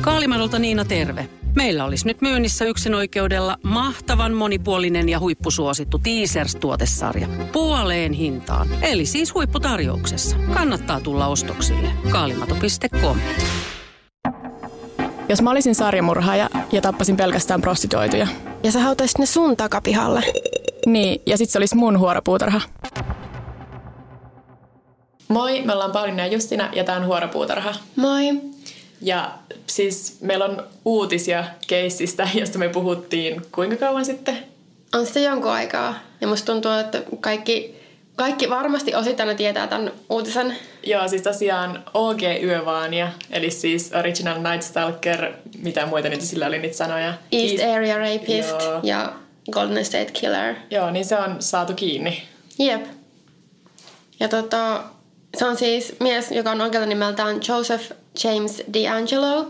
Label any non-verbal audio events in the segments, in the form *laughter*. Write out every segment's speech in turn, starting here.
Kaalimadolta Niina terve. Meillä olisi nyt myynnissä yksin oikeudella mahtavan monipuolinen ja huippusuosittu Teasers-tuotesarja. Puoleen hintaan. Eli siis huipputarjouksessa. Kannattaa tulla ostoksille. Kaalimato.com Jos mä olisin sarjamurhaaja ja tappasin pelkästään prostituoituja. Ja sä hautaisit ne sun takapihalle. Niin, ja sit se olisi mun huoropuutarha. Moi, me ollaan Pauliina ja Justina ja tää on Huoropuutarha. Moi. Ja siis meillä on uutisia keissistä, *laughs* josta me puhuttiin kuinka kauan sitten? On sitten jonkun aikaa. Ja musta tuntuu, että kaikki, kaikki varmasti osittain tietää tämän uutisen. Joo, siis tosiaan OG Yövaania, eli siis Original Night Stalker, mitä muita niitä sillä oli niitä sanoja. East East- Area Rapist Joo. ja Golden State Killer. Joo, niin se on saatu kiinni. Jep. Ja tota, se on siis mies, joka on oikealta nimeltään Joseph James D'Angelo.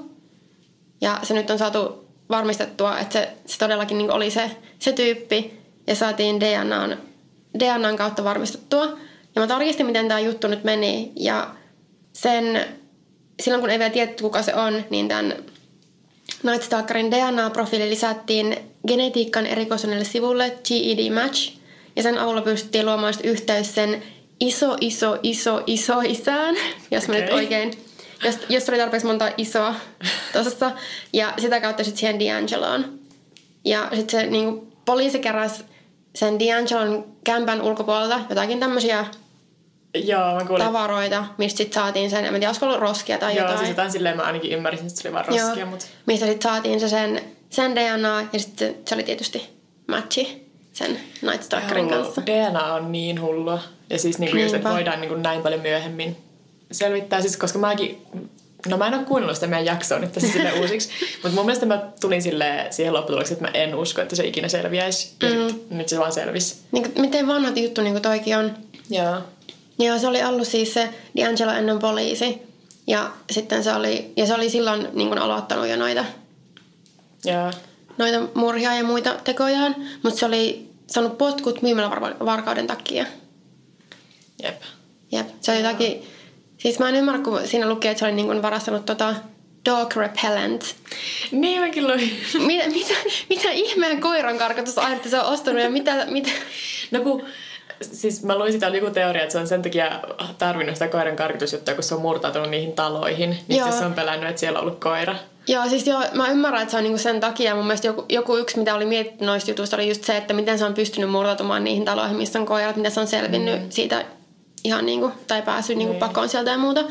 Ja se nyt on saatu varmistettua, että se, se todellakin niin oli se, se tyyppi. Ja saatiin DNAn, DNAn kautta varmistettua. Ja mä tarkistin, miten tämä juttu nyt meni. Ja sen, silloin kun ei vielä tiedetty, kuka se on, niin tämän Night Stalkerin DNA-profiili lisättiin genetiikan erikoisuudelle sivulle GED Match. Ja sen avulla pystyttiin luomaan yhteys sen iso, iso, iso, iso isään, jos mä nyt oikein, jos, jos oli tarpeeksi monta isoa tuossa. Ja sitä kautta sitten siihen D'Angeloon. Ja sitten se niinku, poliisi keräsi sen D'Angelon kämpän ulkopuolelta jotakin tämmöisiä Joo, mä kuulin. tavaroita, mistä sitten saatiin sen, en tiedä, olisiko ollut roskia tai Joo, jotain. siis jotain silleen mä ainakin ymmärsin, että se oli vaan roskia, Joo, mutta... mistä sitten saatiin se sen, sen DNA ja sitten se oli tietysti matchi sen Night Stalkerin kanssa. DNA on niin hullua. Ja siis niinku just, että voidaan niinku näin paljon myöhemmin selvittää. Siis koska mäkin, no mä en ole kuunnellut sitä meidän jaksoa nyt tässä sille uusiksi. *laughs* Mutta mun mielestä mä tulin sille siihen lopputulokseen, että mä en usko, että se ikinä selviäisi. Ja Mm. sit, nyt se vaan selvisi. Niin kuin, miten vanha juttu niin kuin toikin on. Joo. Joo, se oli ollut siis se D'Angelo ennen poliisi. Ja sitten se oli, ja se oli silloin niin kuin aloittanut jo noita, Joo. Noita murhia ja muita tekojaan. Mutta se oli saanut potkut myymälävarkauden takia. Jep. Jep, se oli jotakin... Siis mä en ymmärrä, kun siinä luki, että se oli niin varastanut tota dog repellent. Niin mäkin luin. *laughs* Mitä, mitä, mitä ihmeen koiran karkotusainetta se on ostanut ja mitä... mitä... No kun, siis mä luin sitä joku teoria, että se on sen takia tarvinnut sitä koiran karkotusjuttua, kun se on murtautunut niihin taloihin. Niin sitten se on pelännyt, että siellä on ollut koira. Joo, siis joo, mä ymmärrän, että se on niinku sen takia. Mun mielestä joku, joku yksi, mitä oli mietitty noista jutuista, oli just se, että miten se on pystynyt murtautumaan niihin taloihin, missä on koirat, miten se on selvinnyt mm. siitä ihan niinku, tai päässyt niinku Niin. pakoon sieltä ja muuta.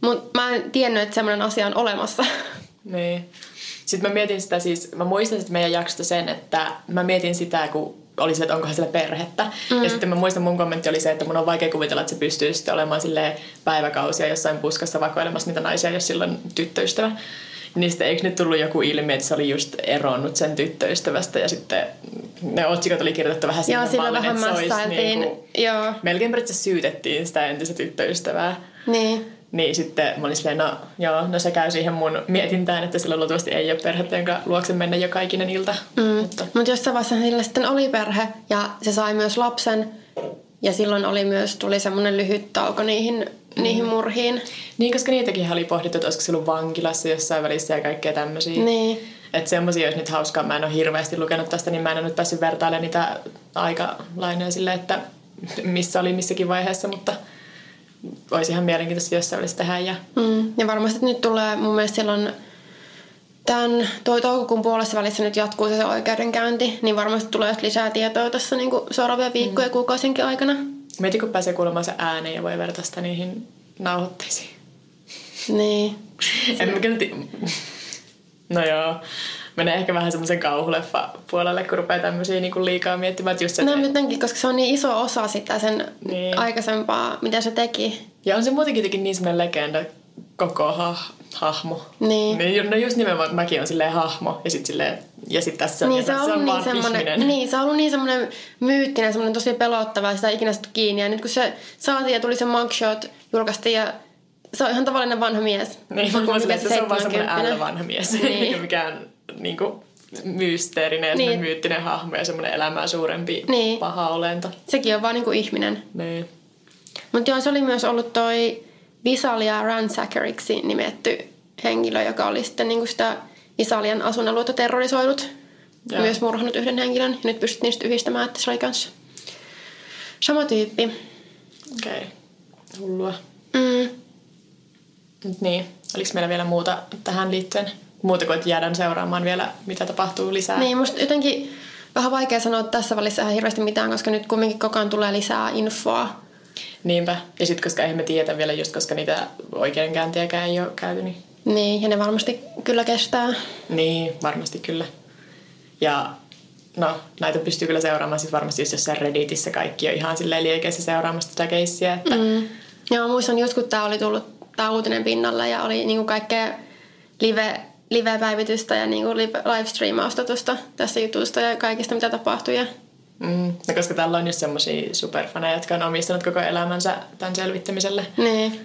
Mutta mä en tiennyt, että semmoinen asia on olemassa. *laughs* Niin. Sitten mä mietin sitä siis, mä muistan sitten meidän jaksosta sen, että mä mietin sitä, kun oli se, että onkohan sillä perhettä. Mm. Ja sitten mä muistan, mun kommentti oli se, että mun on vaikea kuvitella, että se pystyy sitten olemaan silleen päiväkausia jossain puskassa vakoilemassa niitä naisia, jos sillä on tyttöystävä. Niin sitten eikö nyt tullut joku ilmi, että se oli just eronnut sen tyttöystävästä ja sitten ne otsikot oli kirjoitettu vähän Joo, sillä mallin, vähän että se olisi niinku, Joo, melkein periaatteessa syytettiin sitä entistä tyttöystävää. niin. Niin sitten mä olin silleen, no joo, no se käy siihen mun mietintään, että sillä luultavasti ei ole perhettä, jonka luokse mennä joka ikinen ilta. Mm. Mutta Mutta jossain vaiheessa sillä sitten oli perhe ja se sai myös lapsen. Ja silloin oli myös, tuli semmoinen lyhyt tauko niihin, mm. niihin murhiin. niin, koska niitäkin oli pohdittu, että olisiko se ollut vankilassa jossain välissä ja kaikkea tämmöisiä. Niin. Että semmoisia olisi nyt hauskaa. Mä en ole hirveästi lukenut tästä, niin mä en ole nyt päässyt vertailemaan niitä aikalainoja silleen, että missä oli missäkin vaiheessa, mutta olisi ihan mielenkiintoista jossain välissä tehdä. Ja Mm. Ja varmasti nyt tulee, mun mielestä silloin tämän toi toukokuun puolessa välissä nyt jatkuu se, se oikeudenkäynti, niin varmasti tulee lisää tietoa tässä niin seuraavia viikkoja ja kuukausinkin aikana. mieti, kun pääsee kuulemaan se ääneen ja voi verrata sitä niihin nauhoitteisiin. Niin. *laughs* En mä ti- No joo. Menee ehkä vähän semmoisen kauhuleffa puolelle, kun rupeaa tämmöisiä niinku liikaa miettimään. Että just se, No jotenkin, koska se on niin iso osa sitä sen Niin. niin. aikaisempaa, mitä se teki. Ja on se muutenkin jotenkin niin semmoinen legenda koko ha- hahmo. Niin. niin. No just nimenomaan, että mäkin on silleen hahmo ja sitten silleen, ja sit tässä se on, Niin se on, se ollut on niin semmoinen, *laughs* niin, se on ollut niin semmoinen myyttinen, semmoinen tosi pelottava ja sitä ikinä saatu kiinni. Ja nyt kun se saatiin ja tuli se mugshot, julkaistiin ja se on ihan tavallinen vanha mies. Niin, mä mikä silleen, että se on vaan semmoinen 70. ällä vanha mies, *laughs* Niin. eikä mikään niinku mysteerinen ja Niin. niin. myyttinen hahmo ja semmoinen elämää suurempi Niin. paha olento. Sekin on vaan niinku ihminen. Niin. Mutta joo, se oli myös ollut toi Visalia Ransackeriksi nimetty henkilö, joka oli sitten niin kuin sitä Isalian asuinaluetta terrorisoidut. Joo. Myös murhannut yhden henkilön. Ja nyt pystyttiin sitten yhdistämään, että se oli kanssa sama tyyppi. Okei. Okay. Hullua. Mm. Mut niin, oliko meillä vielä muuta tähän liittyen? Muuta kuin, että jäädään seuraamaan vielä, mitä tapahtuu lisää. Niin, musta jotenkin vähän vaikea sanoa tässä välissä ihan hirveästi mitään, koska nyt kumminkin koko ajan tulee lisää infoa. Niinpä. Ja sitten koska eihän me tiedä vielä just, koska niitä oikeudenkäyntiäkään ei ole käyty, niin... Niin, ja ne varmasti kyllä kestää. Niin, varmasti kyllä. Ja no, näitä pystyy kyllä seuraamaan siis varmasti just jossain Redditissä kaikki on ihan silleen liekeissä seuraamassa tätä keissiä, että mm. Joo, muistan just kun tää oli tullut tää uutinen pinnalle ja oli niinku kaikkea live, live-päivitystä ja niinku live, livestreamausta tuosta tästä jutusta ja kaikista mitä tapahtui. Ja Mm. No, koska täällä on just semmosia superfaneja, jotka on omistanut koko elämänsä tämän selvittämiselle. niin.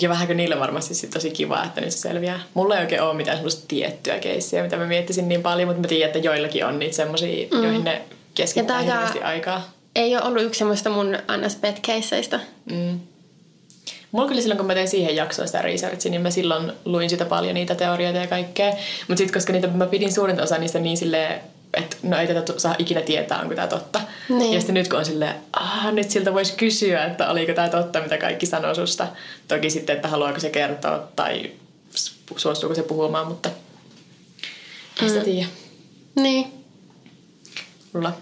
Ja vähänkö niille varmasti sit tosi kiva, että nyt se selviää. Mulla ei oikein ole mitään semmoista tiettyä keissiä, mitä mä miettisin niin paljon, mutta mä tiedän, että joillakin on niitä semmosia, mm. joihin ne keskittää hirveästi aikaa. Ei ole ollut yksi semmoista mun ns pet caseista. Mm. Mulla kyllä silloin, kun mä tein siihen jaksoon sitä researchia, niin mä silloin luin sitä paljon niitä teorioita ja kaikkea. Mutta sitten, koska niitä, mä pidin suurinta osa niistä niin silleen, että no ei tätä saa ikinä tietää, onko tämä totta. Niin. Ja sitten nyt kun on silleen, ah, nyt siltä voisi kysyä, että oliko tämä totta, mitä kaikki sanoo susta. Toki sitten, että haluaako se kertoa tai su- suostuuko se puhumaan, mutta ei sitä tiedä. Niin. Mulla.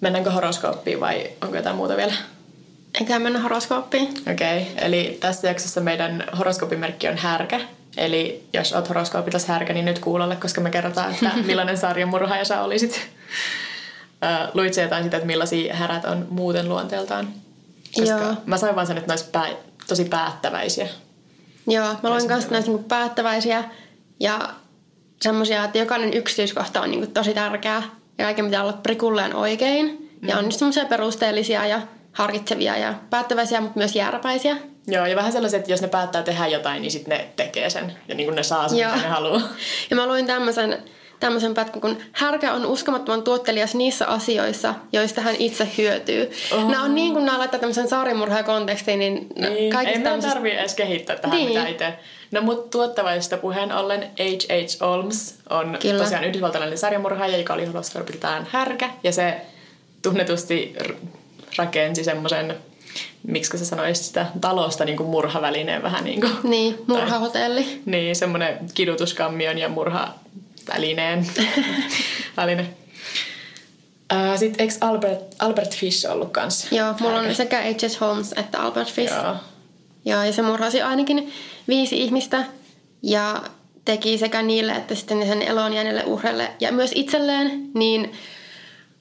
Mennäänkö horoskooppiin vai onko jotain muuta vielä? Eiköhän mennä horoskooppiin. Okei, okay. eli tässä jaksossa meidän horoskoopimerkki on härkä. Eli jos oot horoskoopitas härkä, niin nyt kuulolle, koska me kerrotaan, että *laughs* millainen sarjamurhaaja sä olisit. Ö, Luit sä jotain sitä, että millaisia härät on muuten luonteeltaan? Koska Joo. mä sain vaan sen, että ne olisi pää, tosi päättäväisiä. Joo, mä luin kanssa näistä niinku päättäväisiä ja semmosia, että jokainen yksityiskohta on niinku tosi tärkeä ja kaiken pitää olla prikulleen oikein. Ja on just semmoisia perusteellisia ja harkitsevia ja päättäväisiä, mutta myös jääräpäisiä. Joo, ja vähän sellaiset, että jos ne päättää tehdä jotain, niin sitten ne tekee sen. Ja niin kuin ne saa sen, Joo. mitä ne haluaa. *laughs* Ja mä luin tämmöisen, tämmöisen pätkän, kun härkä on uskomattoman tuottelias niissä asioissa, joista hän itse hyötyy. Oh. Nämä on niin, kun nämä laittaa tämmöisen saarimurhaan kontekstiin, niin, Niin, kaikista ei tämmöisistä... tarvii edes kehittää tähän Niin. mitään itse. No mut tuottavaista puheen ollen H.H. Holmes on Kyllä. tosiaan yhdysvaltalainen sarjamurhaaja, joka oli horoskoopiltaan härkä. Ja se tunnetusti rakensi semmoisen, miksi se sanoisi sitä, talosta niin kuin murhavälineen vähän niin kuin. Niin, murhahotelli. Niin, semmoinen kidutuskammion ja murhavälineen *laughs* väline. Sitten eikö Albert, Albert Fish ollut kanssa? Joo, mulla on sekä H.S. Holmes että Albert Fish. Joo. Joo, ja se murhasi ainakin viisi ihmistä ja teki sekä niille että sitten sen eloon jääneille uhreille ja myös itselleen niin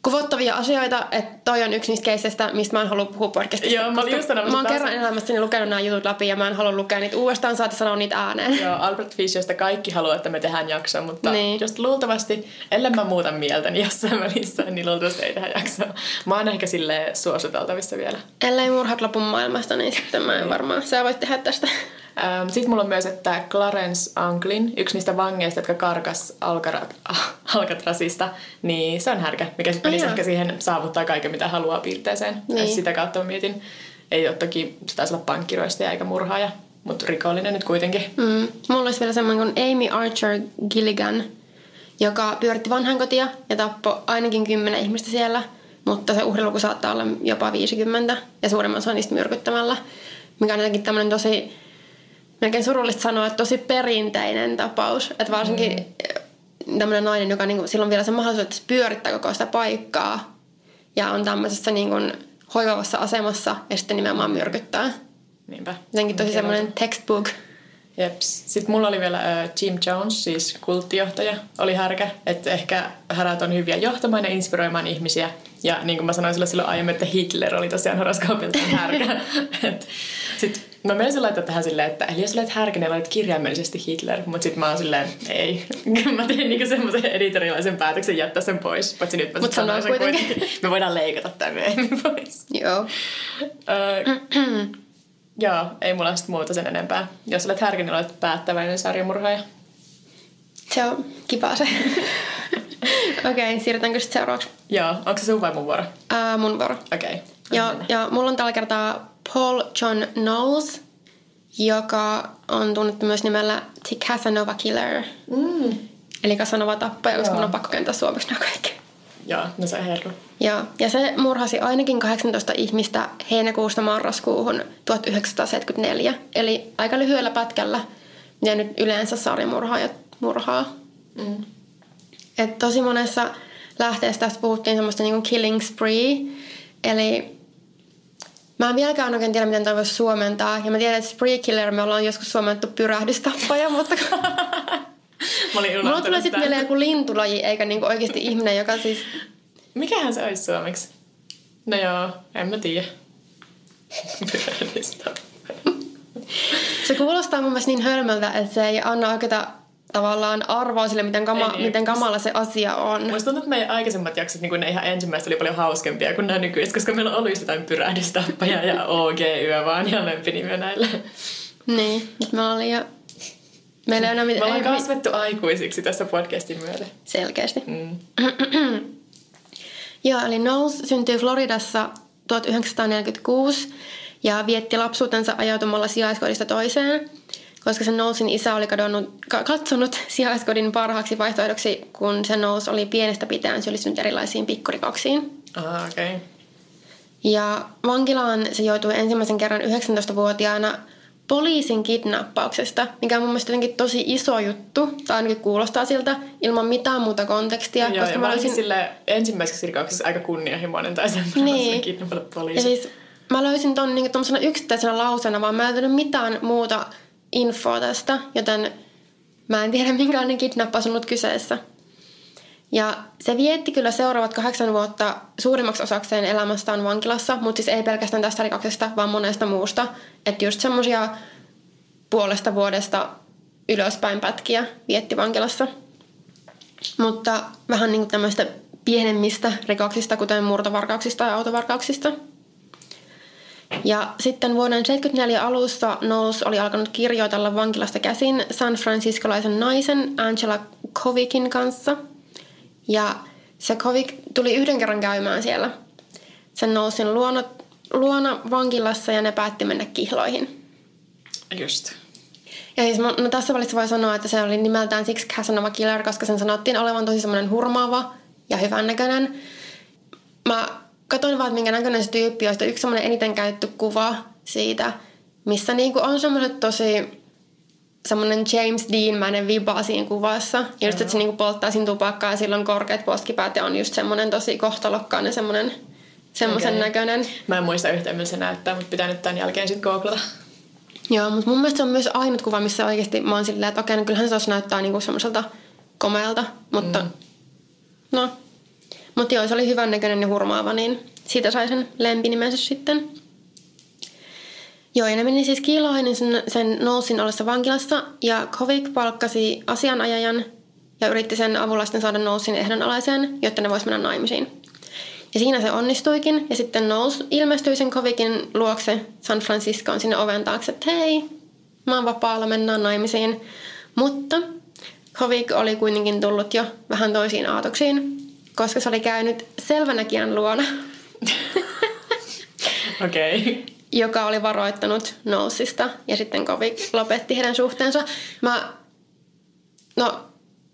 kuvottavia asioita, että toi on yksi niistä keisseistä, mistä mä en halua puhua podcastissa. Joo, mä olin just Mä oon taas- kerran elämässäni lukenut nämä jutut läpi ja mä en halua lukea niitä uudestaan, saati sanoa niitä ääneen. Joo, Albert Fish, josta kaikki haluaa, että me tehdään jakso, mutta Niin. just luultavasti, ellei mä muuta mieltäni jossain välissä, niin luultavasti ei tehdä jaksoa. Mä oon ehkä sille suositeltavissa vielä. Ellei murhat lopu maailmasta, niin sitten mä en varmaan. Sä voit tehdä tästä. Ähm, Sitten mulla on myös, että Clarence Anglin, yksi niistä vangeista, jotka karkas Alcara- *laughs* Alcatrazista, niin se on härkä, mikä sitten menisi ehkä siihen saavuttaa kaiken, mitä haluaa piirteeseen. Niin. Sitä kautta mä mietin. Ei ole toki, se taisi olla pankkiroistaja eikä murhaaja, mutta rikollinen nyt kuitenkin. Mm. Mulla olisi vielä semmoinen kuin Amy Archer Gilligan, joka pyöritti vanhainkotia ja tappoi ainakin kymmenen ihmistä siellä, mutta se uhriluku saattaa olla jopa 50 ja suurimman osa niistä myrkyttämällä, mikä on jotenkin tämmöinen tosi, melkein surullista sanoa, että tosi perinteinen tapaus. Että varsinkin mm. tämmöinen nainen, joka niinku, silloin vielä se mahdollisuus, että se pyörittää koko sitä paikkaa ja on tämmöisessä niinku hoivavassa asemassa ja sitten nimenomaan myrkyttää. Niinpä. Jotenkin tosi semmoinen textbook. Jeps. Sitten mulla oli vielä äh, Jim Jones, siis kulttijohtaja, oli härkä. Että ehkä härät on hyviä johtamaan ja inspiroimaan ihmisiä. Ja niin kuin mä sanoin silloin, silloin aiemmin, että Hitler oli tosiaan horoskoopiltaan härkä. *laughs* sitten mä menisin laittaa tähän silleen, että eli jos olet härkä, niin olet kirjaimellisesti Hitler. Mutta sitten mä oon silleen, ei. *laughs* mä tein niinku semmoisen editorialaisen päätöksen jättää sen pois. Paitsi nyt mä Mut sanoin sen kuitenkin. kuitenkin. Me voidaan leikata tämä myöhemmin *laughs* pois. Joo. Öö, Joo, ei mulla sit muuta sen enempää. Jos olet härkä, niin olet päättäväinen sarjamurhaaja. Se on kiva se. *laughs* Okei, okay, siirrytäänkö sitten seuraavaksi? Joo, onko se sun vai mun vuoro? Ää, mun vuoro. Okei. Okay. Ja, ja mulla on tällä kertaa Paul John Knowles. joka on tunnettu myös nimellä The Casanova Killer. Mm. Eli Casanova tappaja, koska Joo. mun on pakko kääntää suomeksi nämä kaikki. Joo, no se herra. Ja, ja se murhasi ainakin 18 ihmistä heinäkuusta marraskuuhun 1974. Eli aika lyhyellä pätkällä, ja nyt yleensä sarjamurhaajat murhaa. Mm. Et tosi monessa lähteessä tästä puhuttiin semmoista niinku killing spree. Eli mä en vieläkään oikein tiedä, miten toi voisi suomentaa. Ja mä tiedän, että spree killer me ollaan joskus suomennettu pyrähdystappaja, mutta *laughs* Mä olin mulla tulee sitten mieleen joku lintulaji, eikä niinku oikeasti ihminen, joka siis... Mikähän se olisi suomeksi? No joo, en mä tiedä. *laughs* Pyörällistä. Se kuulostaa mun mielestä niin hölmöltä, että se ei anna oikeita tavallaan arvoa sille, miten, kama, niin. miten kamala se asia on. Musta tuntuu, että meidän aikaisemmat jaksot, niin kuin ne ihan ensimmäiset oli paljon hauskempia kuin nämä nykyiset, koska meillä on ollut just jotain pyrähdystappajaa ja OG Yö vaan ja lempinimiä näille. Niin, nyt me ollaan liian... Meillä ei enää Me ollaan kasvettu aikuisiksi tässä podcastin myötä. Selkeästi. Mm. *clears throat* Joo, eli Knowles syntyi Floridassa 1946 ja vietti lapsuutensa ajautumalla sijaiskodista toiseen, koska se Knowlesin isä oli kadonnut, ka- katsonut sijaiskodin parhaaksi vaihtoehdoksi, kun se Knowles oli pienestä pitäen syyllistynyt erilaisiin pikkurikoksiin. Ah, okei. Okay. Ja vankilaan se joutui ensimmäisen kerran 19-vuotiaana poliisin kidnappauksesta, mikä on mun mielestä jotenkin tosi iso juttu, tai ainakin kuulostaa siltä, ilman mitään muuta kontekstia. Joo, koska ja mä löysin, sille ensimmäiseksi rikoksessa aika kunnianhimoinen tai semmoinen Niin. kidnappata ja poliisi. siis mä löysin ton niin yksittäisenä lauseena, vaan mä en löytänyt mitään muuta infoa tästä, joten mä en tiedä *laughs* minkälainen kidnappaus on ollut kyseessä. Ja se vietti kyllä seuraavat kahdeksan vuotta suurimmaksi osakseen elämästään vankilassa, mutta siis ei pelkästään tästä rikoksesta, vaan monesta muusta. Että just semmosia puolesta vuodesta ylöspäin pätkiä vietti vankilassa. Mutta vähän niin kuin tämmöistä pienemmistä rikoksista, kuten murtovarkauksista ja autovarkauksista. Ja sitten vuoden 1974 alussa Knowles oli alkanut kirjoitella vankilasta käsin San Franciscolaisen naisen Angela Kovikin kanssa. Ja se Kovik tuli yhden kerran käymään siellä sen Knowlesin luona, luona vankilassa ja ne päätti mennä kihloihin. Just. Ja siis no tässä välissä voi sanoa, että se oli nimeltään siksi Casanova Killer, koska sen sanottiin olevan tosi semmoinen hurmaava ja hyvännäköinen. Mä katsoin vaan, minkä näköinen se tyyppi on. Sitten yksi semmoinen eniten käytetty kuva siitä, missä niinku on semmoiset tosi semmoinen James Dean-mäinen viba siinä kuvassa. Ja just, että se niinku polttaa siinä tupakkaa ja sillä on korkeat poskipäät ja on just semmoinen tosi kohtalokkainen semmoinen semmoisen Okei. näköinen. Mä en muista yhtään, miltä se näyttää, mutta pitää nyt tämän jälkeen sitten googlata. Joo, mutta mun mielestä se on myös ainut kuva, missä oikeasti mä oon silleen, että okei, no kyllähän se näyttää niinku semmoiselta komealta, mutta mm. no. Mutta joo, se oli hyvän näköinen ja hurmaava, niin siitä sai sen lempinimensä sitten. Joo, ja ne meni siis kiiloihin sen, sen nousin ollessa vankilassa, ja Kovik palkkasi asianajajan ja yritti sen avulla sitten saada nousin ehdonalaiseen, jotta ne vois mennä naimisiin. Ja siinä se onnistuikin, ja sitten Knowles ilmestyi sen Kovikin luokse San Franciscoon sinne oven taakse, että hei, mä oon vapaalla, mennään naimisiin. Mutta Kovik oli kuitenkin tullut jo vähän toisiin aatoksiin, koska se oli käynyt selvänäkijän luona, *laughs* Okei. Okay. joka oli varoittanut Knowlesista, ja sitten Kovik lopetti heidän suhteensa. Mä, no,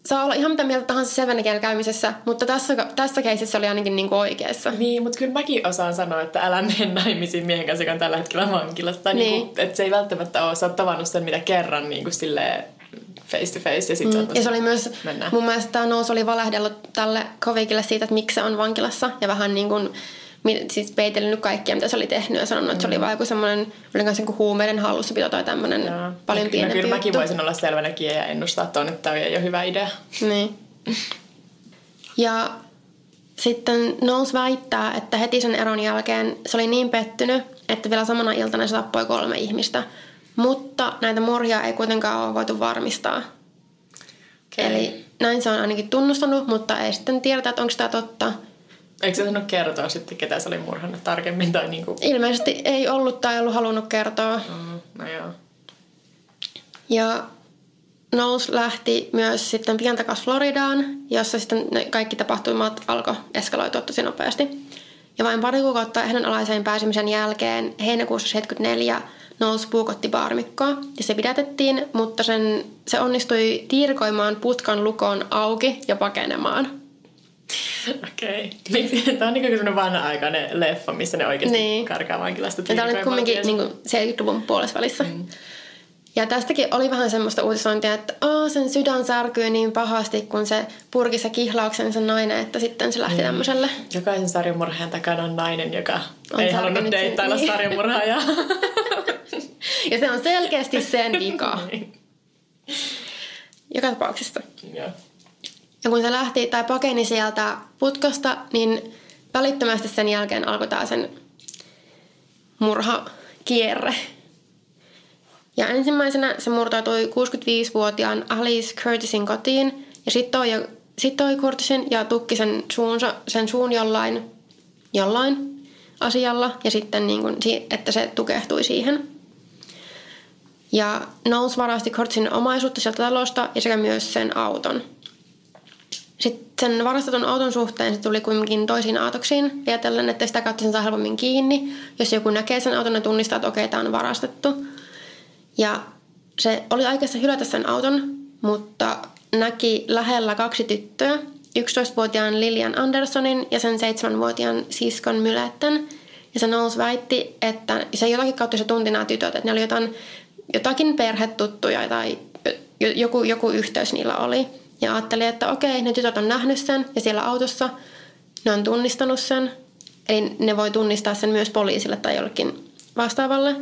saa olla ihan mitä mieltä tahansa selvänäkijän käymisessä, mutta tässä, tässä keisissä oli ainakin niinku oikeassa. Niin, mutta kyllä mäkin osaan sanoa, että älä mene naimisiin miehen kanssa, joka on tällä hetkellä vankilassa. Tai niin. Niin. niinku, että se ei välttämättä ole, sä oot tavannut sen mitä kerran niin kuin silleen face to face ja sit mm, Ja se oli myös, Mennään. mun mielestä tämä Nous oli valehdellut tälle Kovikille siitä, että miksi se on vankilassa. Ja vähän niin kuin, siis peitellyt kaikkia, mitä se oli tehnyt. Ja sanonut, että se oli vaan joku semmoinen, oli myös joku huumeiden hallussapito tai tämmöinen Mm. Paljon no, pienempi kyllä mäkin juttu. voisin olla selvänäkin ja ennustaa tuonne, että tämä on jo hyvä idea. Niin. Ja sitten Knowles väittää, että heti sen eron jälkeen se oli niin pettynyt, että vielä samana iltana se tappoi kolme ihmistä. Mutta näitä murhia ei kuitenkaan ole voitu varmistaa. Okei. Eli näin se on ainakin tunnustanut, mutta ei sitten tiedetä, että onko tämä totta. Eikö se sanonut kertoa sitten, ketä se oli murhannut tarkemmin? Tai niinku... Ilmeisesti ei ollut tai ollut halunnut kertoa. Mm, no joo. Ja Knowles lähti myös sitten pian takaisin Floridaan, jossa sitten ne kaikki tapahtumat alkoi eskaloitua tosi nopeasti. Ja vain pari kuukautta ehdonalaiseen pääsemisen jälkeen heinäkuussa 74 Knowles puukotti baarmikkoa ja se pidätettiin, mutta sen, se onnistui tiirkoimaan putkan lukon auki ja pakenemaan. Okei. *laughs* Okay. Tämä on niin sellainen vanha-aikainen leffa, missä ne oikeasti niin. karkaa vankilasta Tämä oli kumminkin niin 70-luvun puolessa välissä. Mm. Ja tästäkin oli vähän semmoista uutisointia, että Aa, sen sydän särkyy niin pahasti, kun se purkissa kihlauksensa nainen, että sitten se lähti mm. tämmöiselle. Jokaisen sarjamurhaajan takana on nainen, joka on ei halunnut deittailla niin. sarjamurhaajaa. *laughs* ja se on selkeästi sen vika. *laughs* niin. Joka tapauksessa. Yeah. Ja kun se lähti tai pakeni sieltä putkasta, niin välittömästi sen jälkeen alkoi tämä sen murhakierre. Ja ensimmäisenä se murtautui 65-vuotiaan Alice Curtisin kotiin ja sitten toi, sit toi Curtisin ja tukki sen, suunsa, sen suun jollain, jollain asialla ja sitten niin kun, että se tukehtui siihen. Ja Knowles varasti Curtisin omaisuutta sieltä talosta ja sekä myös sen auton – sitten sen varastetun auton suhteen se tuli kuitenkin toisiin aatoksiin. Ajatellen, että sitä kautta sen saa helpommin kiinni. Jos joku näkee sen auton ja tunnistaa, että okei, tämä on varastettu. Ja se oli aikeissa hylätä sen auton, mutta näki lähellä kaksi tyttöä. 11-vuotiaan Lilian Andersonin ja sen 7-vuotiaan siskon Myletten. Ja se Knowles väitti, että se jotakin kautta se tunti nämä tytöt, että ne oli jotain, jotakin perhetuttuja tai joku, joku yhteys niillä oli. Ja ajattelin, että okei, ne tytöt on nähnyt sen ja siellä autossa ne on tunnistanut sen. Eli ne voi tunnistaa sen myös poliisille tai jollekin vastaavalle.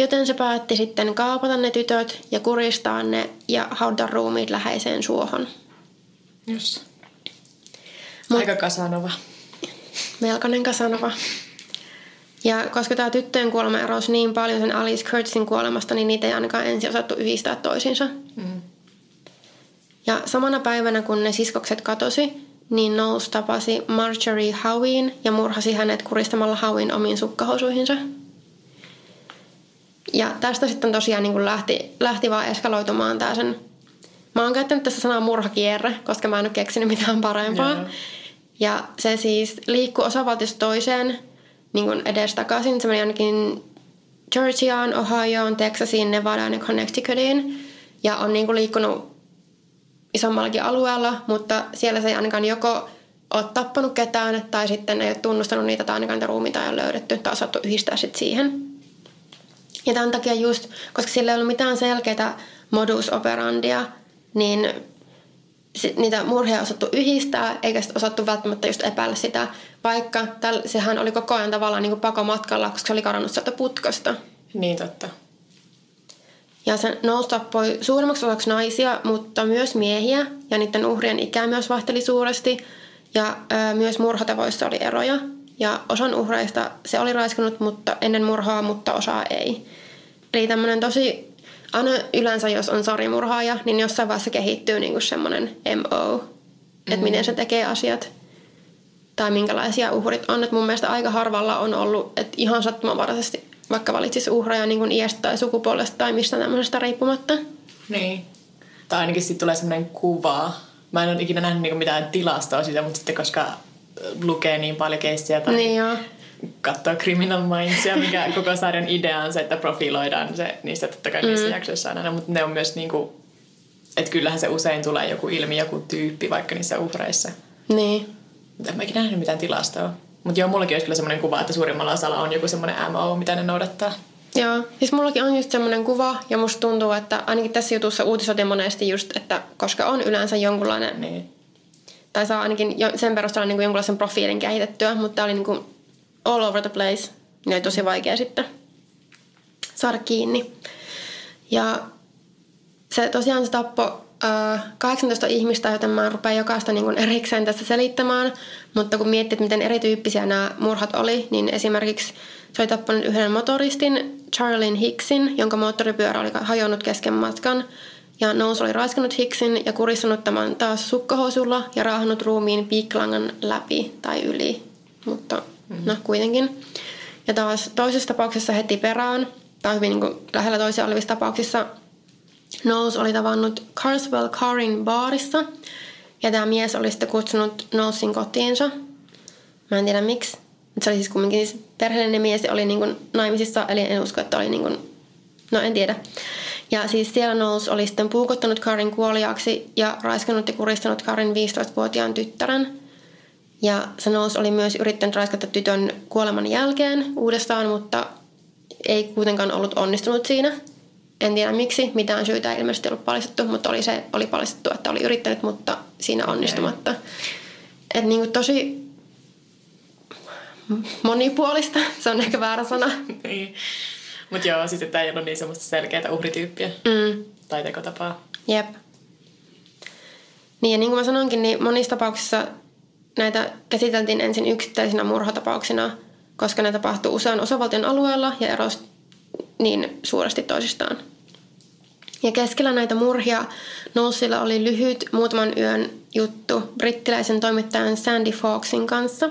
Joten se päätti sitten kaapata ne tytöt ja kuristaa ne ja haudata ruumiit läheiseen suohon. Just. Aika kasanova. Melkoinen kasanova. Ja koska tämä tyttöjen kuolema erosi niin paljon sen Alice Curtisin kuolemasta, niin niitä ei ainakaan ensin osattu yhdistää toisiinsa. Mm. Ja samana päivänä, kun ne siskokset katosi, niin Knowles tapasi Marjorie Howin ja murhasi hänet kuristamalla Howin omiin sukkahousuihinsa. Ja tästä sitten tosiaan niin lähti, lähti vaan eskaloitumaan tämä sen... Mä oon käyttänyt tässä sanaa murhakierre, koska mä en ole keksinyt mitään parempaa. Yeah. Ja se siis liikkuu osavaltiosta toiseen niin kuin edes takaisin. Se meni ainakin Georgiaan, Ohioon, Texasiin, Nevadaan ja Connecticutiin. Ja on niin kuin liikkunut isommallakin alueella, mutta siellä se ei ainakaan joko ole tappanut ketään tai sitten ei ole tunnustanut niitä tai ainakaan niitä ruumiita ei ole löydetty tai osattu yhdistää sitten siihen. Ja tämän takia just, koska sillä ei ollut mitään selkeää modus operandia, niin niitä murheja on osattu yhdistää, eikä sitten osattu välttämättä just epäillä sitä, vaikka täl, sehän oli koko ajan tavallaan niin kuin pakomatkalla, koska se oli karannut sieltä putkasta. Niin totta. Ja se Knowles tappoi suurimmaksi osaksi naisia, mutta myös miehiä, ja niiden uhrien ikä myös vaihteli suuresti, ja ö, myös murhatavoissa oli eroja. Ja osan uhreista se oli raiskannut mutta ennen murhaa, mutta osa ei. Eli tämmöinen tosi, aina yleensä jos on sarimurhaaja, niin jossain vaiheessa kehittyy niinku semmoinen MO, mm-hmm. että miten se tekee asiat tai minkälaisia uhrit on. Et mun mielestä aika harvalla on ollut, että ihan sattumanvaraisesti vaikka valitsisi uhraja niin kuin iästä tai sukupuolesta tai mistä tämmöisestä riippumatta. Niin. Tai ainakin sitten tulee semmoinen kuva. Mä en ole ikinä nähnyt niin mitään tilastoa siitä, mutta sitten koska lukee niin paljon keissiä tai niin joo. katsoo Criminal Mindsia, mikä *laughs* koko sarjan idea on se, että profiloidaan se niistä totta kai niissä mm. jaksoissa aina, mutta ne on myös niin kuin, että kyllähän se usein tulee joku ilmi, joku tyyppi vaikka niissä uhreissa. Niin. Mutta en mä ikinä nähnyt mitään tilastoa. Mutta joo, mullakin olisi kyllä semmoinen kuva, että suurimmalla osalla on joku semmoinen MO, mitä ne noudattaa. Joo, siis mullakin on just semmoinen kuva ja musta tuntuu, että ainakin tässä jutussa uutisoitiin monesti just, että koska on yleensä jonkunlainen, niin. Tai saa ainakin sen perusteella niin kuin jonkunlaisen profiilin kehitettyä, mutta oli niin kuin all over the place, niin oli tosi vaikea sitten saada kiinni. Ja se tosiaan se tappo 18 ihmistä, joten mä rupean jokaista niin erikseen tässä selittämään. Mutta kun miettii, että miten erityyppisiä nämä murhat oli, niin esimerkiksi se oli tappanut yhden motoristin, Charlene Hicksin, jonka moottoripyörä oli hajonnut kesken matkan. Ja Nous oli raiskannut Hicksin ja kuristanut tämän taas sukkahosulla ja raahannut ruumiin piiklangan läpi tai yli. Mutta mm-hmm. no kuitenkin. Ja taas toisessa tapauksessa heti perään, tai hyvin niin kuin lähellä toisia olevissa tapauksissa, Knowles oli tavannut Carswell Carin baarissa ja tämä mies oli sitten kutsunut Knowlesin kotiinsa. Mä en tiedä miksi. Se oli siis kumminkin siis perheellinen mies ja oli niin kuin naimisissa, eli en usko, että oli niin kuin, no en tiedä. Ja siis siellä Knowles oli sitten puukottanut Karin kuoliaaksi ja raiskannut ja kuristanut Karin 15-vuotiaan tyttären. Ja se Knowles oli myös yrittänyt raiskata tytön kuoleman jälkeen uudestaan, mutta ei kuitenkaan ollut onnistunut siinä. En tiedä miksi, mitään syytä ei ilmeisesti ollut paljastettu, mutta oli se oli paljastettu, että oli yrittänyt, mutta siinä onnistumatta. Okay. Et niin kuin tosi monipuolista, se on ehkä väärä sana. *laughs* niin. Mutta joo, siis että ei ollut niin semmoista selkeää uhrityyppiä mm. tai tekotapaa. Jep. Niin ja niin kuin mä sanoinkin, niin monissa tapauksissa näitä käsiteltiin ensin yksittäisinä murhatapauksina, koska ne tapahtuu usean osavaltion alueella ja erosi niin suuresti toisistaan. Ja keskellä näitä murhia Nousilla oli lyhyt muutaman yön juttu brittiläisen toimittajan Sandy Foxin kanssa.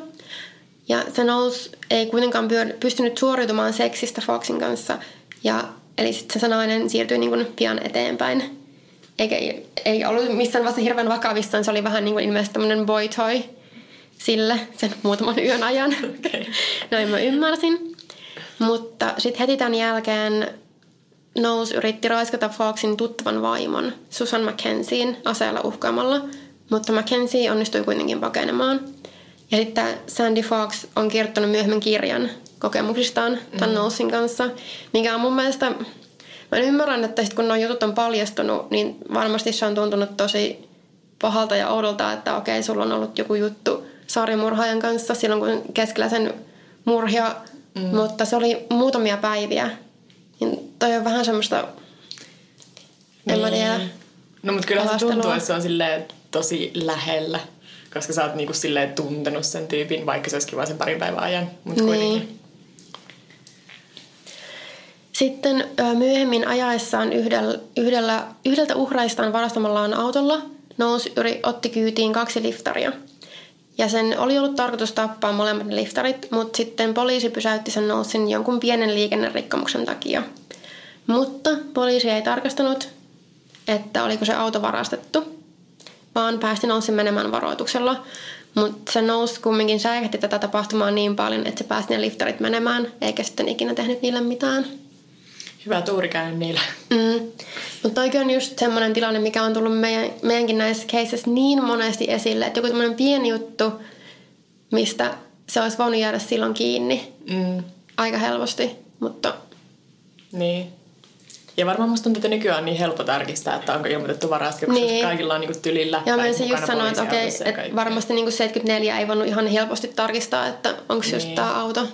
Ja se Knowles ei kuitenkaan pystynyt suoriutumaan seksistä Foxin kanssa. Ja, eli sitten se nainen siirtyi niin kuin pian eteenpäin. Eikä ei ollut missään vasta hirveän vakavissaan. Se oli vähän niin kuin ilmeisesti tämmöinen boy toy sille sen muutaman yön ajan. Okay. *laughs* Näin mä ymmärsin. Mutta sitten heti tämän jälkeen Knowles yritti raiskata Foxin tuttavan vaimon, Susan Mackenzien, aseella uhkaamalla, mutta Mackenzie onnistui kuitenkin pakenemaan. Ja sitten Sandy Fox on kirjoittanut myöhemmin kirjan kokemuksistaan tämän mm. Knowlesin kanssa, mikä on mun mielestä... Mä ymmärrän, että sit kun nuo jutut on paljastunut, niin varmasti se on tuntunut tosi pahalta ja oudolta, että okei, sulla on ollut joku juttu sarjamurhaajan kanssa silloin, kun keskellä sen murhia, mm. mutta se oli muutamia päiviä. Niin toi on vähän semmoista, en niin. mä tiedä. No mutta kyllä se tuntuu, että se on silleen tosi lähellä, koska sä oot niinku silleen tuntenut sen tyypin, vaikka se olisikin vain sen parin päivän ajan, mutta niin. kuitenkin. Sitten myöhemmin ajaessaan yhdellä, yhdellä, yhdeltä uhraistaan varastamallaan autolla nousi otti kyytiin kaksi liftaria – ja sen oli ollut tarkoitus tappaa molemmat liftarit, mutta sitten poliisi pysäytti sen nousin jonkun pienen liikennerikkomuksen takia. Mutta poliisi ei tarkastanut, että oliko se auto varastettu, vaan päästi nousin menemään varoituksella. Mutta se nousi kumminkin säikähti tätä tapahtumaa niin paljon, että se pääsi ne liftarit menemään, eikä sitten ikinä tehnyt niille mitään. Hyvä tuuri käy niillä. Mm. Mutta toikin on just semmoinen tilanne, mikä on tullut meidän, meidänkin näissä cases niin monesti esille, että joku tämmöinen pieni juttu, mistä se olisi voinut jäädä silloin kiinni mm. aika helposti, mutta... Niin. Ja varmaan musta tuntuu, että nykyään on niin helppo tarkistaa, että onko ilmoitettu varaski, koska niin. kaikilla on niinku tylillä. Ja mä se just sanoin, että okei, että varmasti niinku 74 ei voinut ihan helposti tarkistaa, että onko niin. just tämä auto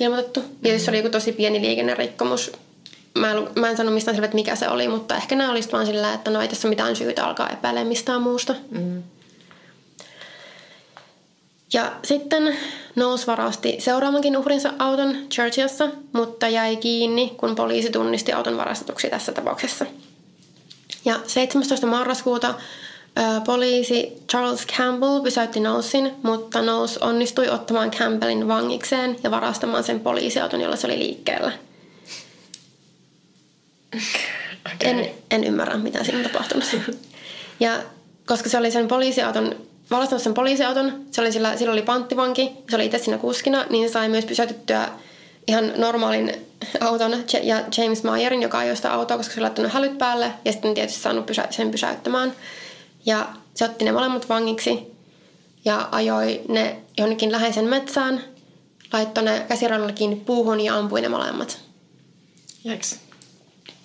ilmoitettu. Ja jos oli joku tosi pieni liikennerikkomus, mä en, mä en sano mistään selvä, että mikä se oli, mutta ehkä nämä olisivat vaan sillä, että no ei tässä mitään syytä alkaa epäilemään mistään muusta. Mm. Ja sitten Nous varasti seuraavankin uhrinsa auton Churchillissa, mutta jäi kiinni, kun poliisi tunnisti auton varastetuksi tässä tapauksessa. Ja 17. marraskuuta poliisi Charles Campbell pysäytti Nousin, mutta Nous onnistui ottamaan Campbellin vangikseen ja varastamaan sen poliisiauton, jolla se oli liikkeellä *laughs* – Okay. En, en ymmärrä, mitä siinä on tapahtunut. Ja koska se oli sen poliisiauton, valastanut sen poliisiauton, se oli sillä, sillä oli panttivanki, se oli itse siinä kuskina, niin se sai myös pysäytettyä ihan normaalin auton ja James Mayerin, joka ajoi sitä autoa, koska se oli laittanut hälyt päälle ja sitten tietysti saanut pysä, sen pysäyttämään. Ja se otti ne molemmat vangiksi ja ajoi ne jonnekin läheisen metsään, laittoi ne käsirallalla kiinni puuhun ja ampui ne molemmat. Jeks.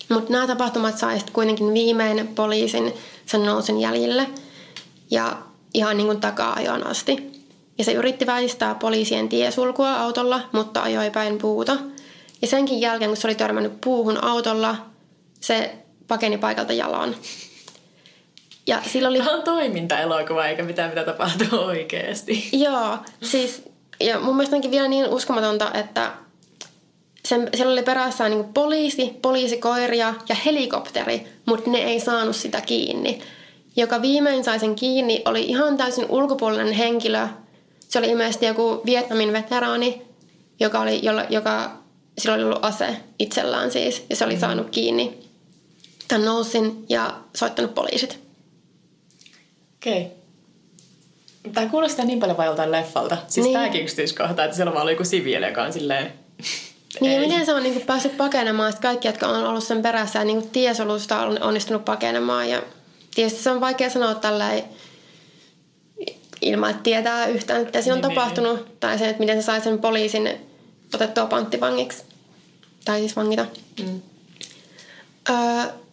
Mutta nämä tapahtumat sai sitten kuitenkin viimein poliisin sen nousen jäljille ja ihan niin kuin taka-ajoon asti. Ja se yritti väistää poliisien tiesulkua autolla, mutta ajoi päin puuta. Ja senkin jälkeen, kun se oli törmännyt puuhun autolla, se pakeni paikalta jalan. Ja sillä oli... Tämä on toimintaelokuva, eikä mitään mitä tapahtuu oikeasti. Joo, siis ja mun mielestä onkin vielä niin uskomatonta, että sen, siellä oli perässään niin poliisi, poliisikoiria ja helikopteri, mutta ne ei saanut sitä kiinni. Joka viimein sai sen kiinni oli ihan täysin ulkopuolinen henkilö. Se oli ilmeisesti joku Vietnamin veteraani, joka, oli, jolla, joka sillä oli ollut ase itsellään siis, ja se oli mm. saanut kiinni tämän nousin ja soittanut poliisit. Okei. Okay. Tää kuulostaa niin paljon vaan joltain leffalta. Siis Niin. niin. tääkin yksityiskohta, että siellä on vaan ollut joku siviili, joka on silleen... *laughs* Niin miten se on niinku päässyt pakenemaan, sit kaikki, jotka on ollut sen perässä ja niinku tiesolusta on onnistunut pakenemaan. Ja tietysti se on vaikea sanoa tällä ilman, että tietää yhtään, mitä siinä on Niin, niin. tapahtunut. Tai se, että miten se sai sen poliisin otettua panttivangiksi. Tai siis vangita. Mm. Öö,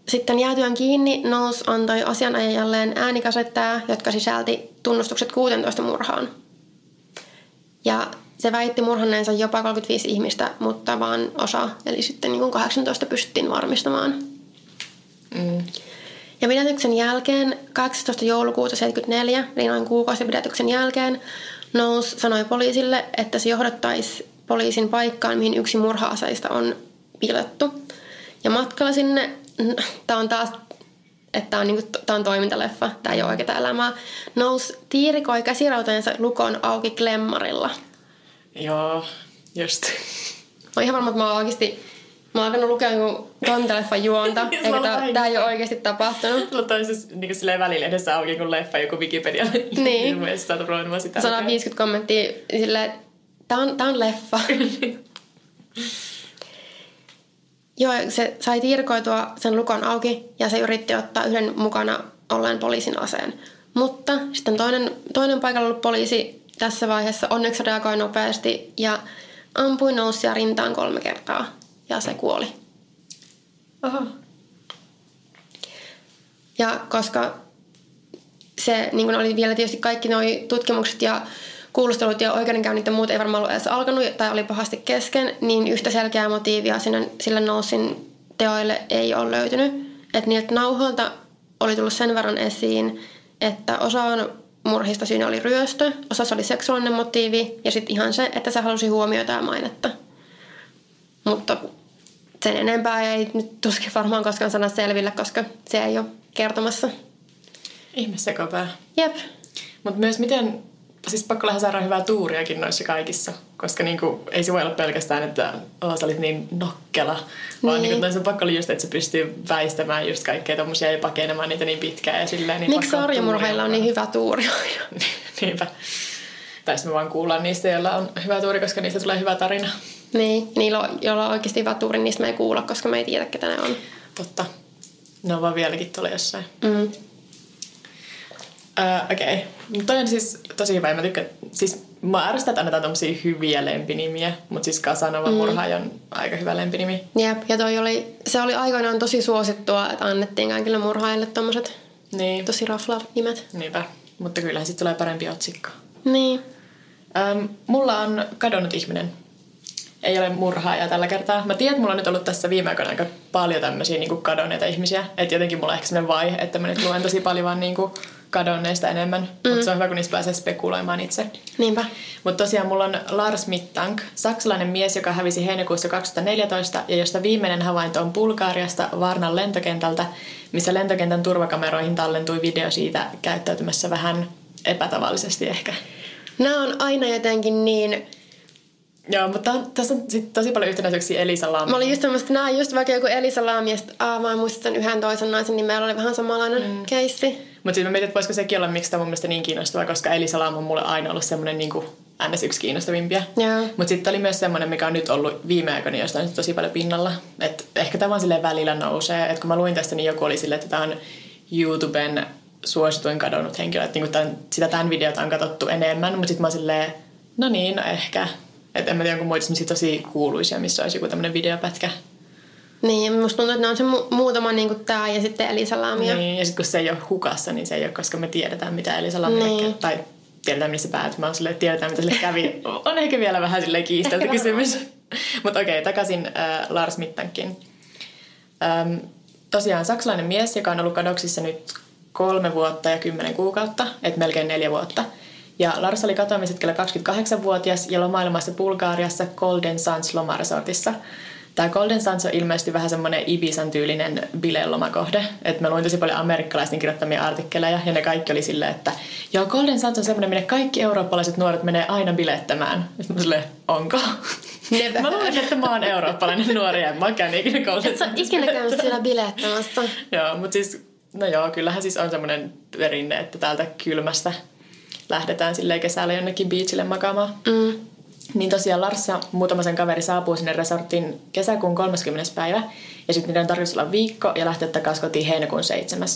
sitten jäätyään kiinni Knowles antoi asianajajalleen äänikasetteja, jotka sisälti tunnustukset 16 murhaan. Ja se väitti murhanneensa jopa 35 ihmistä, mutta vain osa, eli sitten niin kuin 18 pystyttiin varmistamaan. Mm. Ja pidätyksen jälkeen 18. joulukuuta 74, eli noin kuukausi pidätyksen jälkeen, Knowles sanoi poliisille, että se johdattaisi poliisin paikkaan, mihin yksi murha-aseista on piiletty. Ja matkalla sinne, *laughs* tämä on taas, että tämä on, niinku, tää on toimintaleffa, tämä ei ole oikeaa elämää. Knowles tiirikoi käsirautojensa lukon auki klemmarilla. Joo, just. Mä oon ihan varma, että mä oon oikeasti Mä oon alkanut lukea jonkun toimintaleffan juonta, *laughs* eikä tää, tää ei ole oikeasti tapahtunut. Sulla on siis niin silleen välillä edessä auki kun leffa joku Wikipedia. Niin. Oot ruvennut vaan sitä. 150 kommenttia silleen, tää on, tää on leffa. *laughs* Joo, se sai tirkoitua sen lukon auki ja se yritti ottaa yhden mukana olleen poliisin aseen. Mutta sitten toinen, toinen paikalla ollut poliisi tässä vaiheessa onneksi reagoi nopeasti ja ampui noussia rintaan kolme kertaa ja se kuoli. Oho. Ja koska se niin oli vielä tietysti kaikki nuo tutkimukset ja kuulustelut ja oikeudenkäynnit ja muut ei varmaan ollut edes alkanut tai oli pahasti kesken, niin yhtä selkeää motiivia sinne, sille Nousin teoille ei ole löytynyt. Että niiltä nauhoilta oli tullut sen verran esiin, että osa on murhista syynä oli ryöstö, osassa oli seksuaalinen motiivi ja sitten ihan se, että se halusi huomiota ja mainetta. Mutta sen enempää ei nyt tuskin varmaan koskaan sana selville, koska se ei ole kertomassa. Ihme sekopää. Jep. Mutta myös miten, siis pakko lähes saada hyvää tuuriakin noissa kaikissa. Koska niinku, ei se voi olla pelkästään, että oh, sä olit niin nokkela. Vaan Niin. niinku, on pakko olla just, että se pystyy väistämään just kaikkea tommosia ja pakenemaan niitä niin pitkään ja silleen. Niin Miksi sarjamurheilla on niin hyvä tuuri. *laughs* Niinpä. Tai sitten me vaan kuullaan niistä, joilla on hyvä tuuri, koska niistä tulee hyvä tarina. Niin, niillä, on, joilla on oikeasti hyvä tuuri, niistä me ei kuulla, koska me ei tiedä, ketä ne on. Totta. Ne on vaan vieläkin tuolla jossain. Mm. Uh, Okei. Okay. Toi on siis tosi hyvä. Mä tykkään, siis mä ärsytän, että annetaan tommosia hyviä lempinimiä, mutta siis Kasanova mm. murhaaja on aika hyvä lempinimi. Jep, ja toi oli, se oli aikoinaan tosi suosittua, että annettiin kaikille murhaajille tommoset Niin, tosi raflaavat nimet. niinpä. Mutta kyllähän sitten tulee parempi otsikko. Niin. Um, mulla on kadonnut ihminen. Ei ole murhaaja tällä kertaa. Mä tiedän, että mulla on nyt ollut tässä viime aikoina aika paljon tämmöisiä niin kuin kadonneita ihmisiä. Että jotenkin mulla on ehkä sellainen vaihe, että mä nyt luen tosi paljon vaan niin kuin kadonneista enemmän. Mm. Mutta se on hyvä, kun niistä pääsee spekuloimaan itse. Niinpä. Mutta tosiaan mulla on Lars Mittank, saksalainen mies, joka hävisi heinäkuussa 2014 ja josta viimeinen havainto on Bulgaariasta Varnan lentokentältä, missä lentokentän turvakameroihin tallentui video siitä käyttäytymässä vähän epätavallisesti ehkä. Nämä on aina jotenkin niin... Joo, mutta on, tässä on sit tosi paljon yhtenäisyyksiä Elisa Lam. Mä olin just semmoista, nämä just vaikka joku Elisa Laami, ja sit, aa, mä muistan yhden toisen naisen, niin meillä oli vähän samanlainen mm. keissi. Mutta sitten mä mietin, että voisiko sekin olla, miksi tämä mun mielestä niin kiinnostavaa, koska Elisa Lam on mulle aina ollut semmoinen niin kuin ns. yksi kiinnostavimpia. Joo. Mutta sitten oli myös semmoinen, mikä on nyt ollut viime aikoina, josta on nyt tosi paljon pinnalla. Et ehkä tämä vaan silleen välillä nousee. Et kun mä luin tästä, niin joku oli silleen, että tämä on YouTuben suosituin kadonnut henkilö. Että niinku tämän, sitä tämän videota on katsottu enemmän, mutta sitten mä oon silleen, no niin, no ehkä. Että en mä tiedä, onko muita tosi kuuluisia, missä olisi joku tämmöinen videopätkä. Niin, musta tuntuu, että ne on se mu- muutama niin kuin tää ja sitten Elisa Laami. ja- Niin, ja sitten kun se ei ole hukassa, niin se ei ole, koska me tiedetään, mitä Elisa Lammille Niin. Tai tiedetään, missä se päätyi. Mä silleen, että tiedetään, mitä sille kävi. *laughs* on ehkä vielä vähän silleen kiistelty kysymys. *laughs* Mutta okei, takaisin äh, Lars Mittankin. Ähm, tosiaan saksalainen mies, joka on ollut kadoksissa nyt kolme vuotta ja kymmenen kuukautta, että melkein neljä vuotta. Ja Lars oli katoamishetkellä 28-vuotias ja lomailmassa Bulgaariassa Golden Sands lomaresortissa. Tämä Golden Sands on ilmeisesti vähän semmoinen Ibisan tyylinen bilelomakohde. Että mä luin tosi paljon amerikkalaisten kirjoittamia artikkeleja ja ne kaikki oli silleen, että joo, Golden Sands on semmoinen, minne kaikki eurooppalaiset nuoret menee aina bilettämään. Sitten mä silleen, onko? Never. Mä luulen, että mä oon eurooppalainen nuori ja mä käyn ikinä Golden Et sä ikinä käynyt siellä bilettämässä. Joo, mutta siis, no joo, kyllähän siis on semmoinen perinne, että täältä kylmästä lähdetään sille kesällä jonnekin beachille makaamaan. Mm. Niin tosiaan Lars ja muutama sen kaveri saapuu sinne resorttiin kesäkuun 30. päivä. Ja sitten niiden on tarkoitus olla viikko ja lähteä takaisin kotiin heinäkuun 7.